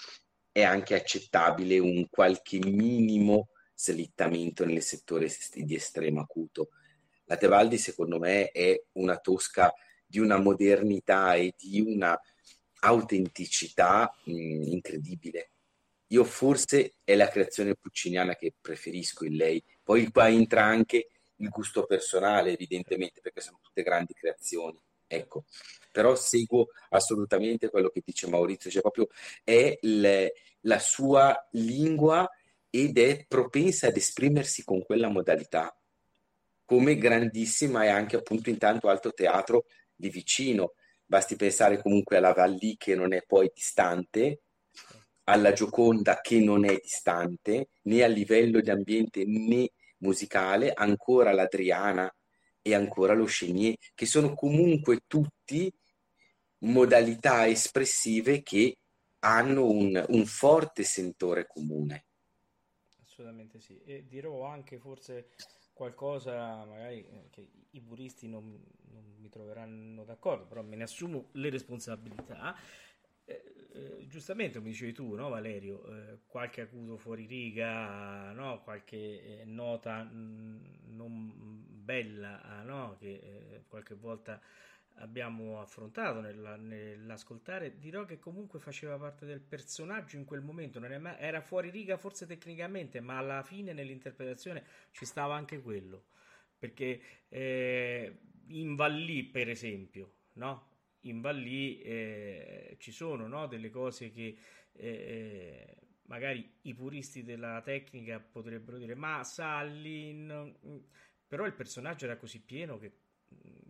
è anche accettabile un qualche minimo slittamento nel settore di estremo acuto. La Tebaldi, secondo me, è una tosca di una modernità e di una autenticità mh, incredibile. Io forse è la creazione pucciniana che preferisco in lei. Poi qua entra anche il gusto personale, evidentemente, perché sono tutte grandi creazioni. Ecco, però seguo assolutamente quello che dice Maurizio, cioè proprio è le, la sua lingua ed è propensa ad esprimersi con quella modalità, come grandissima è anche appunto in tanto alto teatro di vicino. Basti pensare comunque alla Valli che non è poi distante, alla Gioconda che non è distante, né a livello di ambiente né musicale, ancora l'Adriana e ancora lo Chenier, che sono comunque tutti modalità espressive che hanno un, un forte sentore comune. Assolutamente sì. E dirò anche forse qualcosa magari eh, che i puristi non, non, mi troveranno d'accordo, però me ne assumo le responsabilità. Eh, eh, giustamente, come dicevi tu, no, Valerio, eh, qualche acuto fuori riga, no, qualche eh, nota mh, non bella, no, che eh, qualche volta abbiamo affrontato nella, nell'ascoltare, dirò che comunque faceva parte del personaggio in quel momento, mai, era fuori riga forse tecnicamente, ma alla fine nell'interpretazione ci stava anche quello, perché eh, in Vallì per esempio, no? In Vallì eh, ci sono no? delle cose che eh, eh, magari i puristi della tecnica potrebbero dire ma Sallin però il personaggio era così pieno che,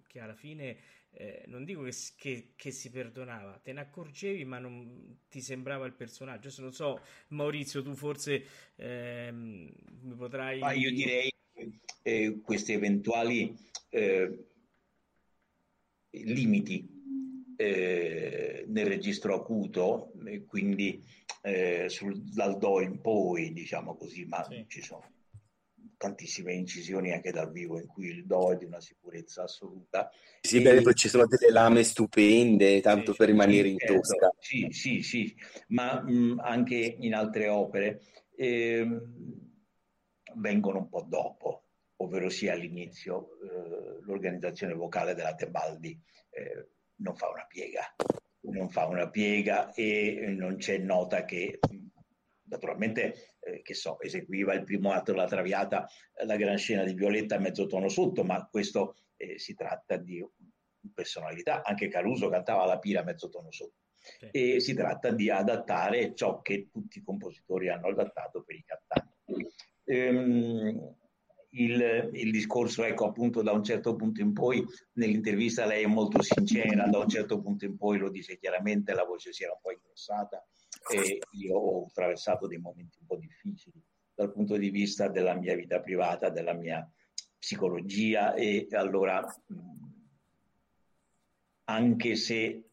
che alla fine eh, non dico che, che, che, si perdonava, te ne accorgevi, ma non ti sembrava il personaggio. Adesso non so, Maurizio, tu forse ehm, mi potrai. Ma io direi eh, questi eventuali eh, limiti eh, nel registro acuto, quindi eh, sul, dal do in poi, diciamo così, ma sì. ci sono tantissime incisioni anche dal vivo in cui il do è di una sicurezza assoluta. Sì, e... beh, poi ci sono delle lame stupende, tanto sì, per rimanere in certo. tosca. Sì, sì, sì, ma mh, anche in altre opere eh, vengono un po' dopo, ovvero sia all'inizio eh, l'organizzazione vocale della Tebaldi eh, non fa una piega, non fa una piega e non c'è nota che naturalmente, eh, che so, eseguiva il primo atto della Traviata, la gran scena di Violetta a mezzo tono sotto, ma questo eh, si tratta di personalità. Anche Caruso cantava la pira a mezzo tono sotto. Sì. E si tratta di adattare ciò che tutti i compositori hanno adattato per i cantanti. Ehm, il, il, discorso, ecco, appunto, da un certo punto in poi, nell'intervista lei è molto sincera, da un certo punto in poi lo dice chiaramente, la voce si era un po' ingrossata, e io ho attraversato dei momenti un po' difficili dal punto di vista della mia vita privata, della mia psicologia e allora anche se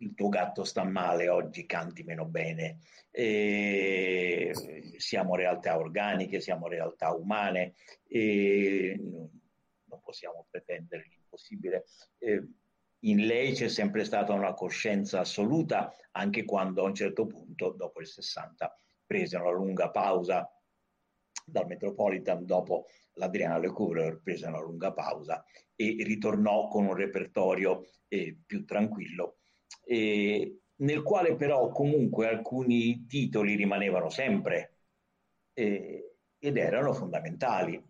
il tuo gatto sta male oggi canti meno bene. E siamo realtà organiche siamo realtà umane e non possiamo pretendere l'impossibile. Eh, in lei c'è sempre stata una coscienza assoluta, anche quando a un certo punto, dopo il 60, prese una lunga pausa dal Metropolitan, dopo l'Adriana Lecouvreur prese una lunga pausa e ritornò con un repertorio eh, più tranquillo, eh, nel quale però comunque alcuni titoli rimanevano sempre eh, ed erano fondamentali.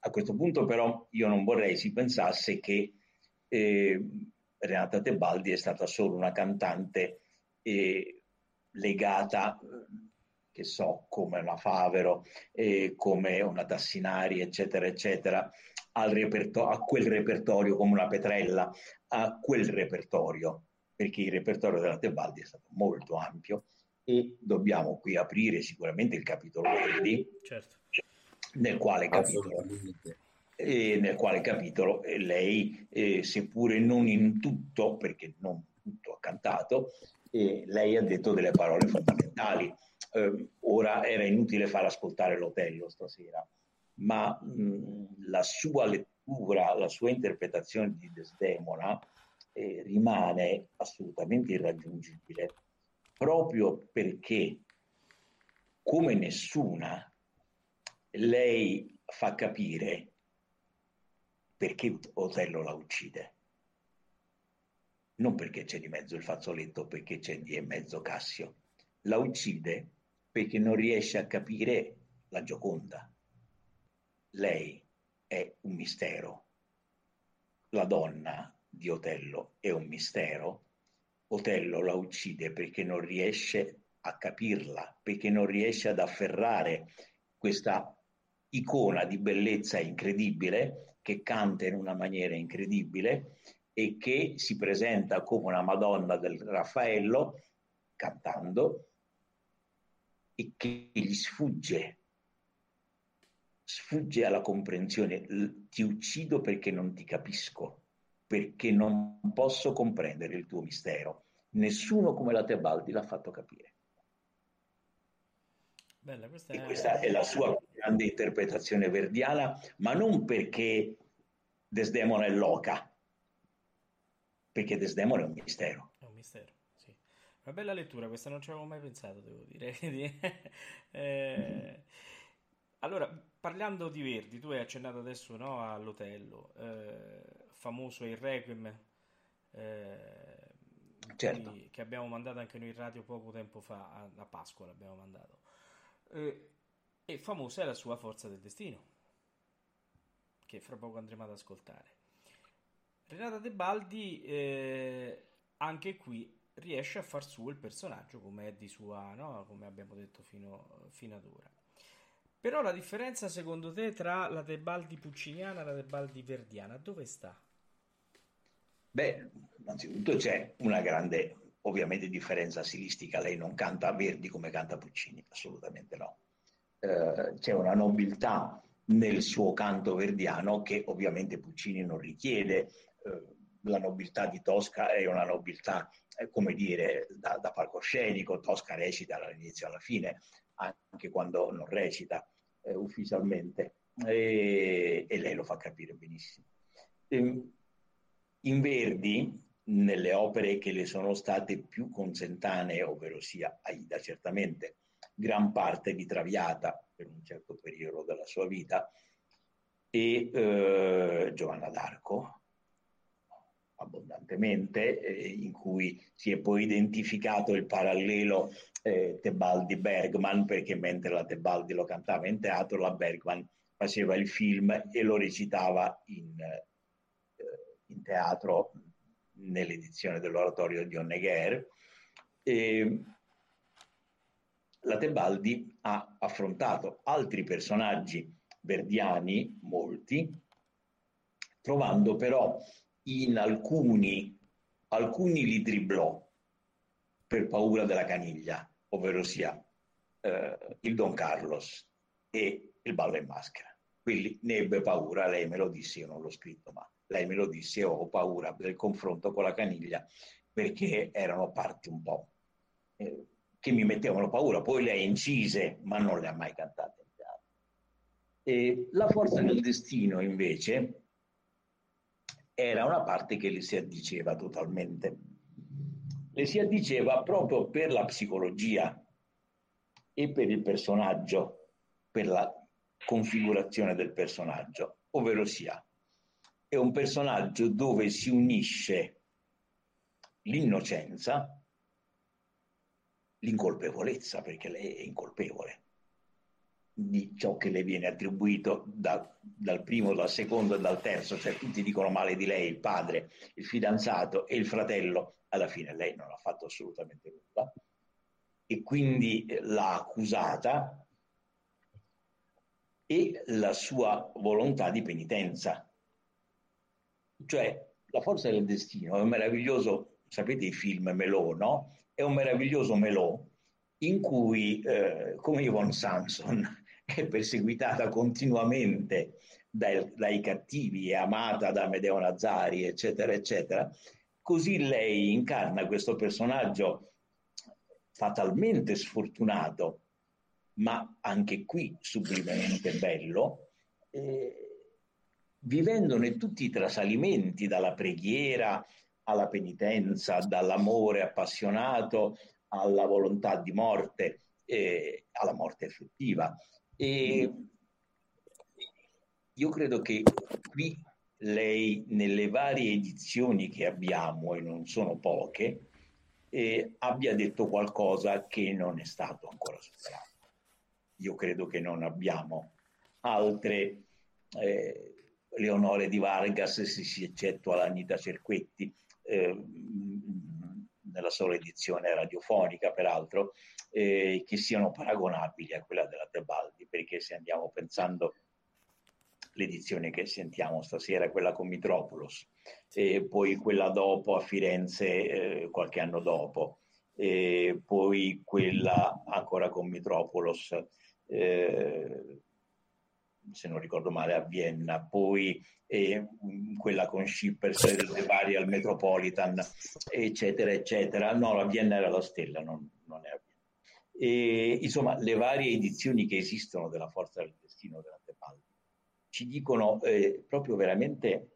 A questo punto però io non vorrei si pensasse che eh, Renata Tebaldi è stata solo una cantante eh, legata, che so, come una Favero, eh, come una Tassinari, eccetera, eccetera, reperto- a quel repertorio come una Petrella, a quel repertorio, perché il repertorio della Tebaldi è stato molto ampio e dobbiamo qui aprire sicuramente il capitolo Verdi, certo. nel quale capitolo eh, nel quale capitolo eh, lei, eh, seppure non in tutto, perché non tutto ha cantato, eh, lei ha detto delle parole fondamentali. Ehm, ora era inutile far ascoltare l'Otello stasera, ma mh, la sua lettura, la sua interpretazione di Desdemona eh, rimane assolutamente irraggiungibile, proprio perché, come nessuna, lei fa capire perché Otello la uccide. Non perché c'è di mezzo il fazzoletto, perché c'è di mezzo Cassio. La uccide perché non riesce a capire la Gioconda. Lei è un mistero. La donna di Otello è un mistero. Otello la uccide perché non riesce a capirla, perché non riesce ad afferrare questa icona di bellezza incredibile che canta in una maniera incredibile e che si presenta come una Madonna del Raffaello cantando e che gli sfugge, sfugge alla comprensione. Ti uccido perché non ti capisco, perché non posso comprendere il tuo mistero. nessuno come la Tebaldi l'ha fatto capire. Bella, questa, e è... questa è la sua grande interpretazione verdiana, ma non perché Desdemona è loca, perché Desdemona è un mistero. È un mistero, sì. Una bella lettura, questa non ci avevo mai pensato, devo dire. eh, allora, parlando di Verdi, tu hai accennato adesso no, all'Otello, eh, famoso il Requiem, eh, certo. che abbiamo mandato anche noi in radio poco tempo fa, a, a Pasqua l'abbiamo mandato. Eh, e famosa è la sua Forza del Destino, che fra poco andremo ad ascoltare. Renata De Baldi, eh, anche qui, riesce a far suo il personaggio come è di sua, no? come abbiamo detto fino, fino ad ora. Però la differenza secondo te tra la Tebaldi pucciniana e la Tebaldi verdiana dove sta? Beh, innanzitutto c'è una grande, ovviamente, differenza stilistica. Lei non canta Verdi come canta Puccini, assolutamente no. Eh, c'è una nobiltà nel suo canto verdiano che ovviamente Puccini non richiede. Eh, la nobiltà di Tosca è una nobiltà, eh, come dire, da, da palcoscenico. Tosca recita dall'inizio alla fine, anche quando non recita eh, ufficialmente, e, e, lei lo fa capire benissimo. Ehm, in Verdi, nelle opere che le sono state più consentanee, ovvero sia Aida certamente, gran parte di Traviata per un certo periodo della sua vita, e eh, Giovanna d'Arco, abbondantemente, eh, in cui si è poi identificato il parallelo eh, Tebaldi-Bergman, perché mentre la Tebaldi lo cantava in teatro, la Bergman faceva il film e lo recitava in, eh, in teatro nell'edizione dell'oratorio di Honegger. E la Tebaldi ha affrontato altri personaggi verdiani, molti, trovando però in alcuni, alcuni li driblò per paura della caniglia, ovvero sia eh, il Don Carlos e il ballo in maschera. Quindi ne ebbe paura, lei me lo disse, io non l'ho scritto, ma lei me lo disse, ho paura del confronto con la caniglia perché erano parti un po' eh, che mi mettevano paura. Poi lei incise, ma non le ha mai cantate. E la forza del destino, invece, era una parte che le si addiceva totalmente. Le si addiceva proprio per la psicologia e per il personaggio, per la configurazione del personaggio, ovvero sia è un personaggio dove si unisce l'innocenza, l'incolpevolezza, perché lei è incolpevole di ciò che le viene attribuito da, dal primo, dal secondo e dal terzo, cioè tutti dicono male di lei, il padre, il fidanzato e il fratello, alla fine lei non ha fatto assolutamente nulla. E quindi l'ha accusata e la sua volontà di penitenza cioè, La forza del destino è un meraviglioso, sapete i film Melò, no? È un meraviglioso Melò in cui, eh, come Yvonne Samson, è perseguitata continuamente dai, dai cattivi, è amata da Medeo Nazari, eccetera, eccetera. Così lei incarna questo personaggio fatalmente sfortunato, ma anche qui sublimemente bello, eh, vivendone tutti i trasalimenti, dalla preghiera alla penitenza, dall'amore appassionato alla volontà di morte, eh, alla morte effettiva. E io credo che qui lei, nelle varie edizioni che abbiamo, e non sono poche, eh, abbia detto qualcosa che non è stato ancora superato. Io credo che non abbiamo altre eh, Leonore di Vargas, se si eccettua l'Anita Cerquetti, eh, nella sola edizione radiofonica peraltro, eh, che siano paragonabili a quella della Tebaldi, perché se andiamo pensando l'edizione che sentiamo stasera, quella con Mitropoulos, e poi quella dopo a Firenze eh, qualche anno dopo, e poi quella ancora con Mitropoulos eh, se non ricordo male, a Vienna, poi eh, quella con Schippers, le varie al Metropolitan, eccetera, eccetera. No, la Vienna era la Stella, non, non era e, insomma, le varie edizioni che esistono della Forza del Destino della Tebaldi ci dicono eh, proprio veramente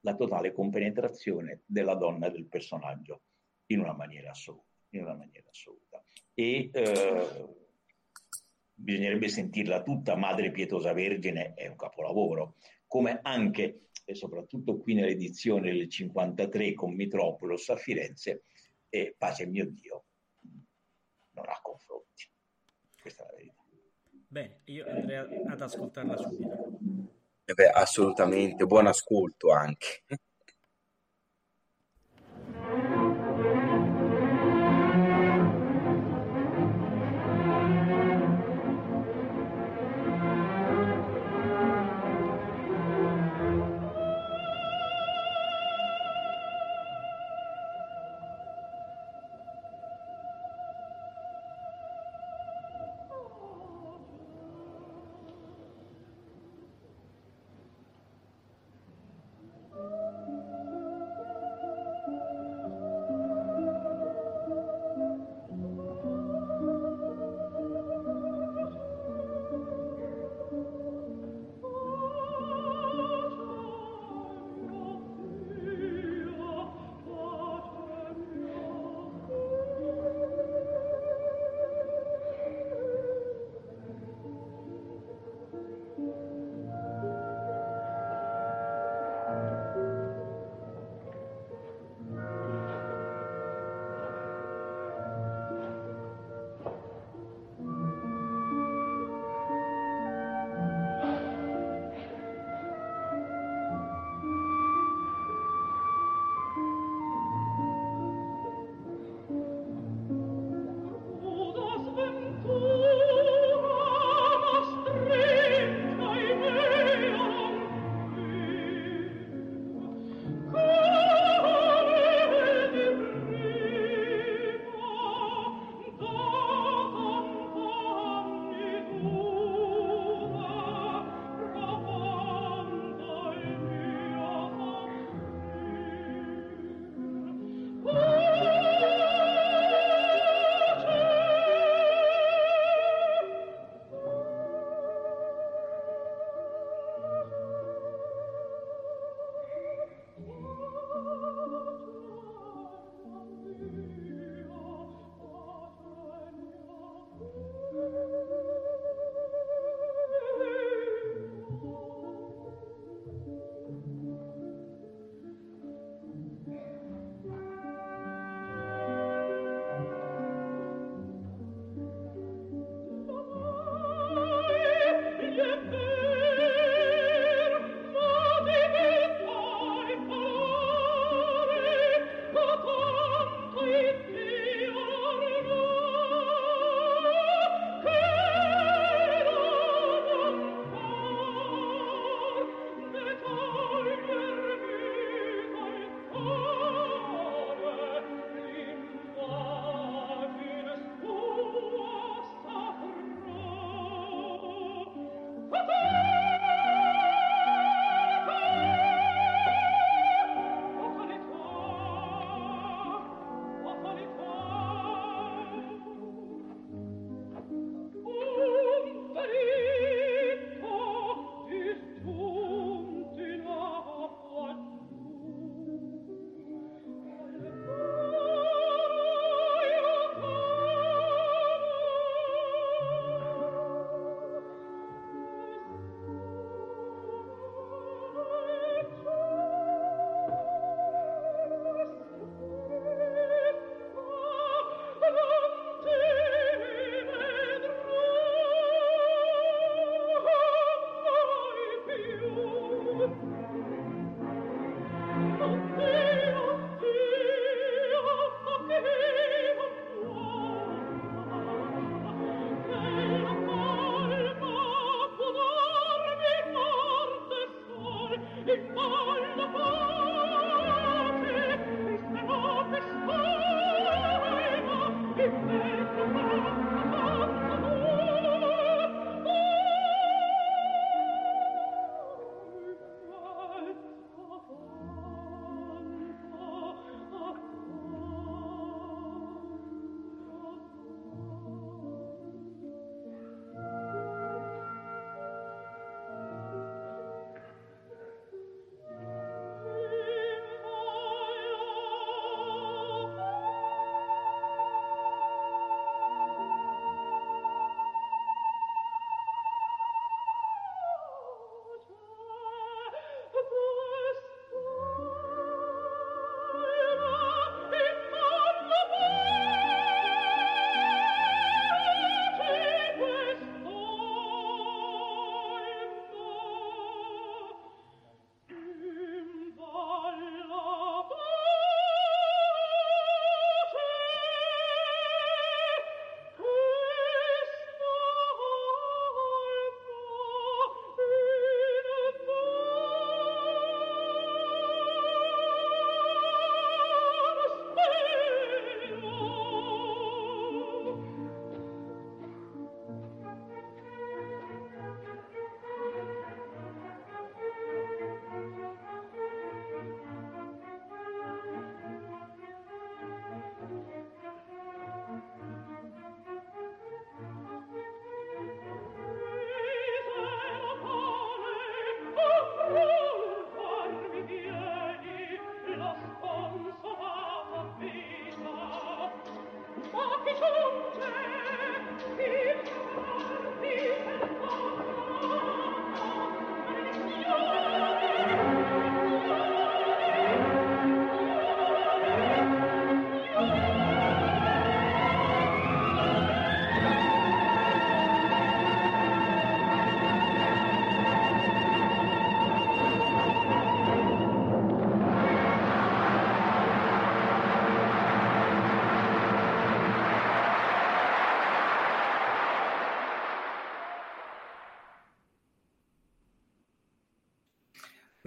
la totale compenetrazione della donna e del personaggio in una maniera assoluta. In una maniera assoluta. E eh, bisognerebbe sentirla tutta, Madre Pietosa Vergine è un capolavoro, come anche e soprattutto qui nell'edizione del 53 con Mitropolos a Firenze, e Pace mio Dio, non ha confronti. Questa è la verità. Bene, io andrei ad ascoltarla subito. Eh beh, assolutamente, buon ascolto anche.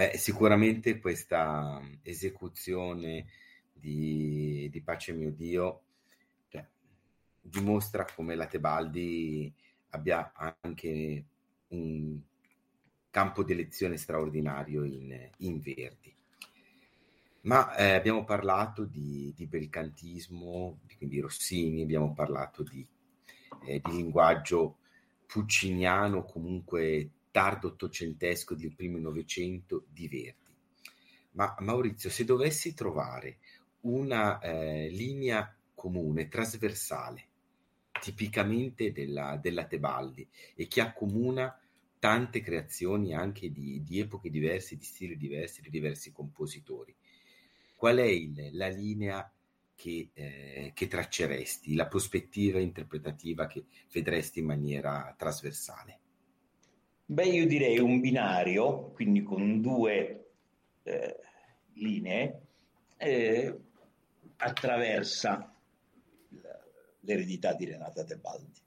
Beh, sicuramente questa esecuzione di, di Pace mio Dio cioè, dimostra come la Tebaldi abbia anche un campo di lezione straordinario in, in Verdi. Ma eh, abbiamo parlato di, di belcantismo, quindi Rossini, abbiamo parlato di, eh, di linguaggio pucciniano, comunque tardo ottocentesco del primo Novecento di Verdi. Ma Maurizio, se dovessi trovare una eh, linea comune, trasversale, tipicamente della, della, Tebaldi e che accomuna tante creazioni anche di, di, epoche diverse, di stili diversi, di diversi compositori, qual è il, la linea che, eh, che tracceresti, la prospettiva interpretativa che vedresti in maniera trasversale? Beh, io direi un binario, quindi con due eh, linee, eh, attraversa l'eredità di Renata Tebaldi.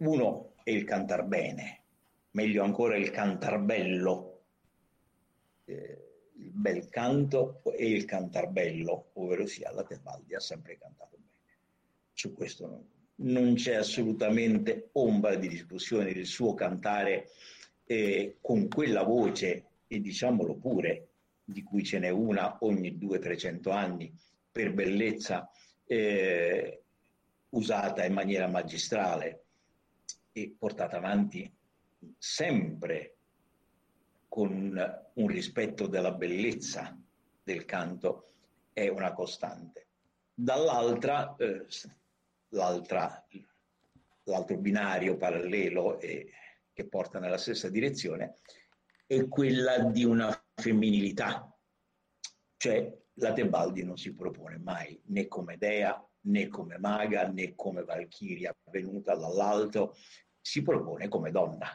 Uno è il cantar bene, meglio ancora il cantar bello, eh, il bel canto e il cantar bello, ovvero sia la Tebaldi ha sempre cantato bene. Su questo non, non c'è assolutamente ombra di discussione, il suo cantare eh, con quella voce, e diciamolo pure, di cui ce n'è una ogni 200-300 anni, per bellezza eh, usata in maniera magistrale e portata avanti sempre con un rispetto della bellezza del canto, è una costante. Dall'altra, eh, l'altro binario parallelo è che porta nella stessa direzione è quella di una femminilità, cioè la Tebaldi non si propone mai né come dea né come maga né come valchiria venuta dall'alto, si propone come donna,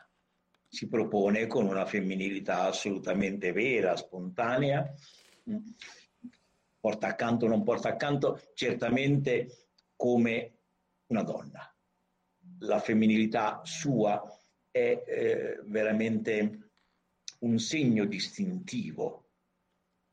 si propone con una femminilità assolutamente vera, spontanea, porta accanto o non porta accanto, certamente come una donna. La femminilità sua è eh, veramente un segno distintivo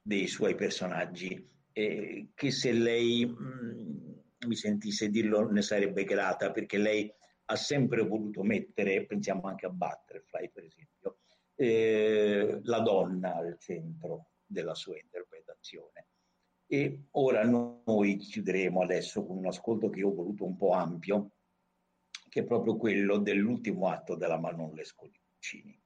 dei suoi personaggi eh, che se lei mh, mm, mi sentisse dirlo ne sarebbe grata perché lei ha sempre voluto mettere, pensiamo anche a Butterfly per esempio, eh, la donna al centro della sua interpretazione. E ora noi chiuderemo adesso con un ascolto che ho voluto un po' ampio, che è proprio quello dell'ultimo atto della Manon Puccini.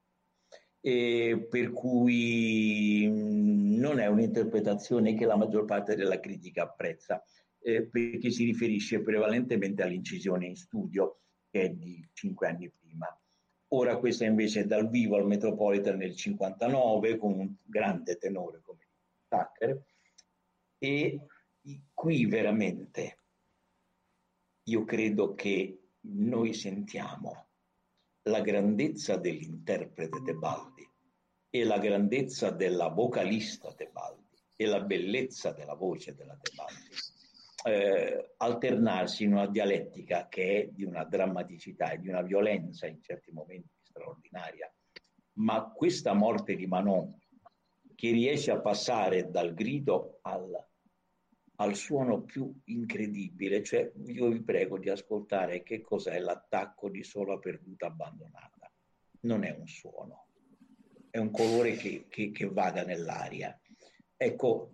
E per cui non è un'interpretazione che la maggior parte della critica apprezza, eh, perché si riferisce prevalentemente all'incisione in studio, che è di cinque anni prima. Ora questa invece è dal vivo al Metropolitan nel 59 con un grande tenore come Tucker e qui veramente io credo che noi sentiamo la grandezza dell'interprete Tebaldi e la grandezza della vocalista Tebaldi e la bellezza della voce della Tebaldi eh, alternarsi in una dialettica che è di una drammaticità e di una violenza in certi momenti straordinaria. Ma questa morte di Manon, che riesce a passare dal grido al al suono più incredibile, cioè io vi prego di ascoltare che cos'è l'attacco di sola perduta abbandonata. Non è un suono, è un colore che, che, che vaga nell'aria. Ecco,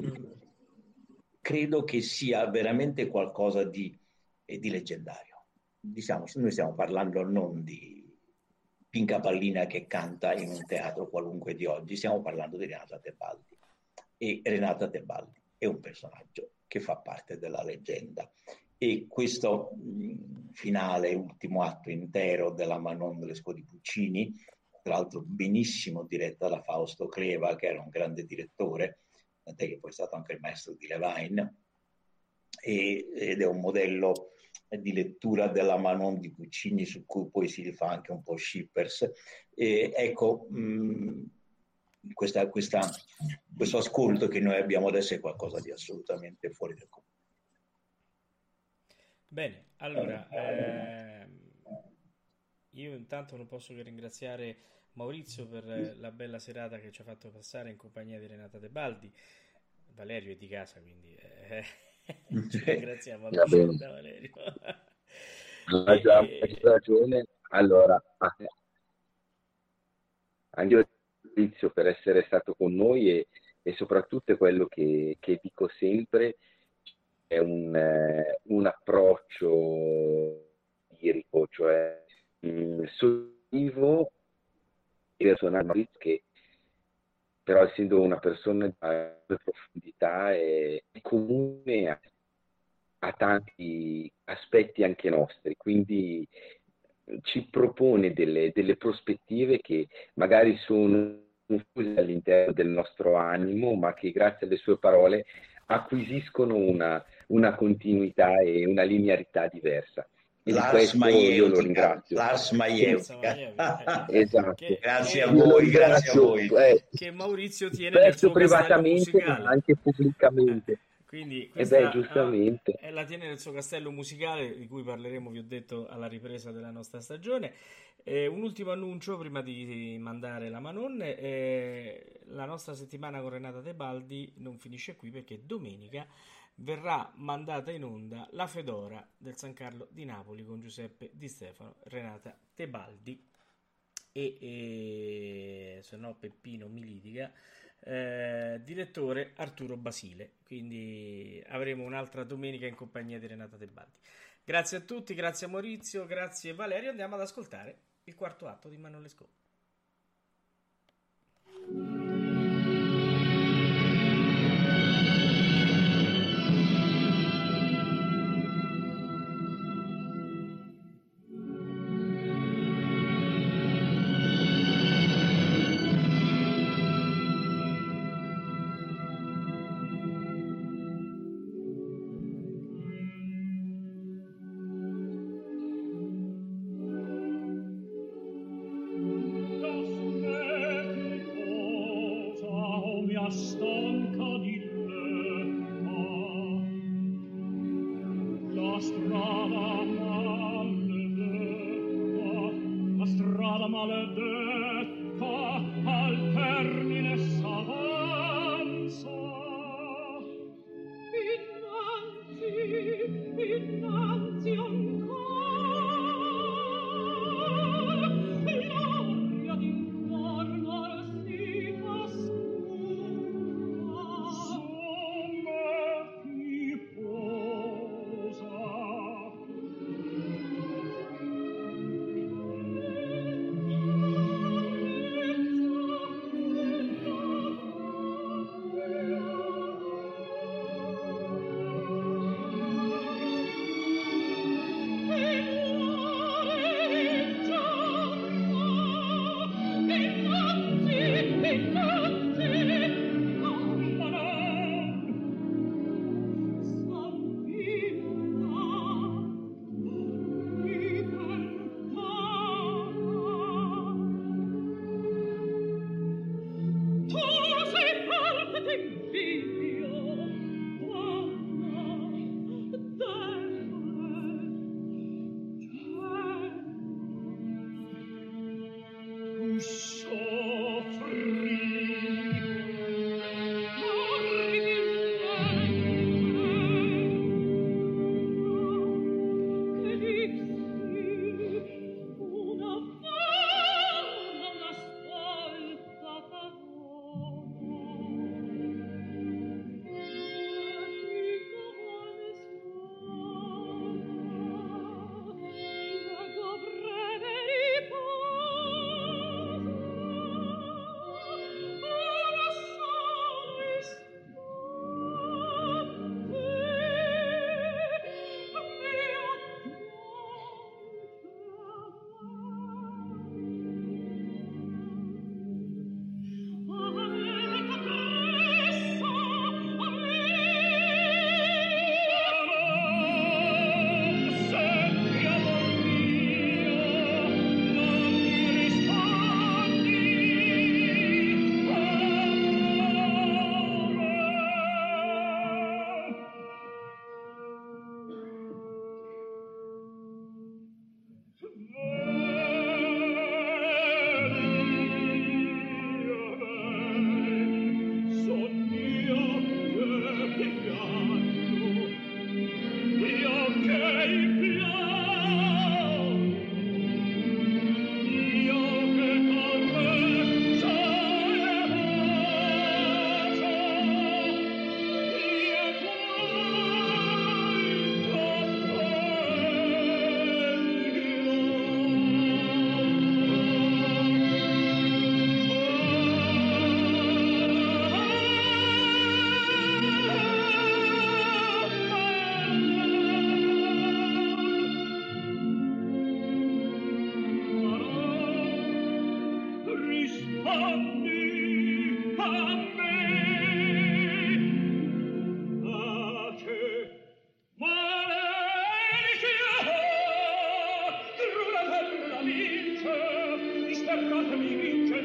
credo che sia veramente qualcosa di, eh, di leggendario. Diciamo, noi stiamo parlando non di Pinca Pallina che canta in un teatro qualunque di oggi, stiamo parlando di Renata Tebaldi. E Renata Tebaldi è un personaggio che fa parte della leggenda. E questo finale, ultimo atto intero della Manon Lescaut di Puccini, tra l'altro benissimo diretta da Fausto Creva, che era un grande direttore, tant'è che poi è stato anche il maestro di Levine, e, ed è un modello di lettura della Manon di Puccini su cui poi si rifà anche un po' Schippers. E, ecco, mh, questa, questa, questo ascolto che noi abbiamo adesso è qualcosa di assolutamente fuori dal comune. Bene, allora, eh, io intanto non posso che ringraziare Maurizio per la bella serata che ci ha fatto passare in compagnia di Renata De Baldi. Valerio è di casa, quindi eh, ci ringraziamo a vicenda, Valerio. Ha già e... ragione. Allora, anche Maurizio per essere stato con noi e, e soprattutto è quello che, che, dico sempre, è un, eh, un approccio lirico, cioè mh, mm, sollevo e personale che però essendo una persona di profondità è comune a, a tanti aspetti anche nostri, quindi ci propone delle, delle prospettive che magari sono confuse all'interno del nostro animo, ma che grazie alle sue parole acquisiscono una, una continuità e una linearità diversa. E Lars io lo ringrazio. Lars Maieutica. esatto. Che, grazie a voi, grazie a voi. Eh, che Maurizio tiene nel suo privatamente, ma anche pubblicamente. Eh, quindi questa, eh beh, giustamente. Uh, la tiene nel suo castello musicale, di cui parleremo, vi ho detto, alla ripresa della nostra stagione. Eh, un ultimo annuncio prima di mandare la Manon. Eh, la nostra settimana con Renata Tebaldi non finisce qui perché domenica verrà mandata in onda la Fedora del San Carlo di Napoli con Giuseppe Di Stefano, Renata Tebaldi e, e se no Peppino mi litiga, eh, direttore Arturo Basile. Quindi avremo un'altra domenica in compagnia di Renata Tebaldi. Grazie a tutti, grazie a Maurizio, grazie Valerio. Andiamo ad ascoltare il quarto atto di Manon Lescaut.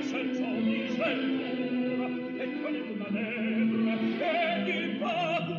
senza ogni sceltura e con il manevra e il pago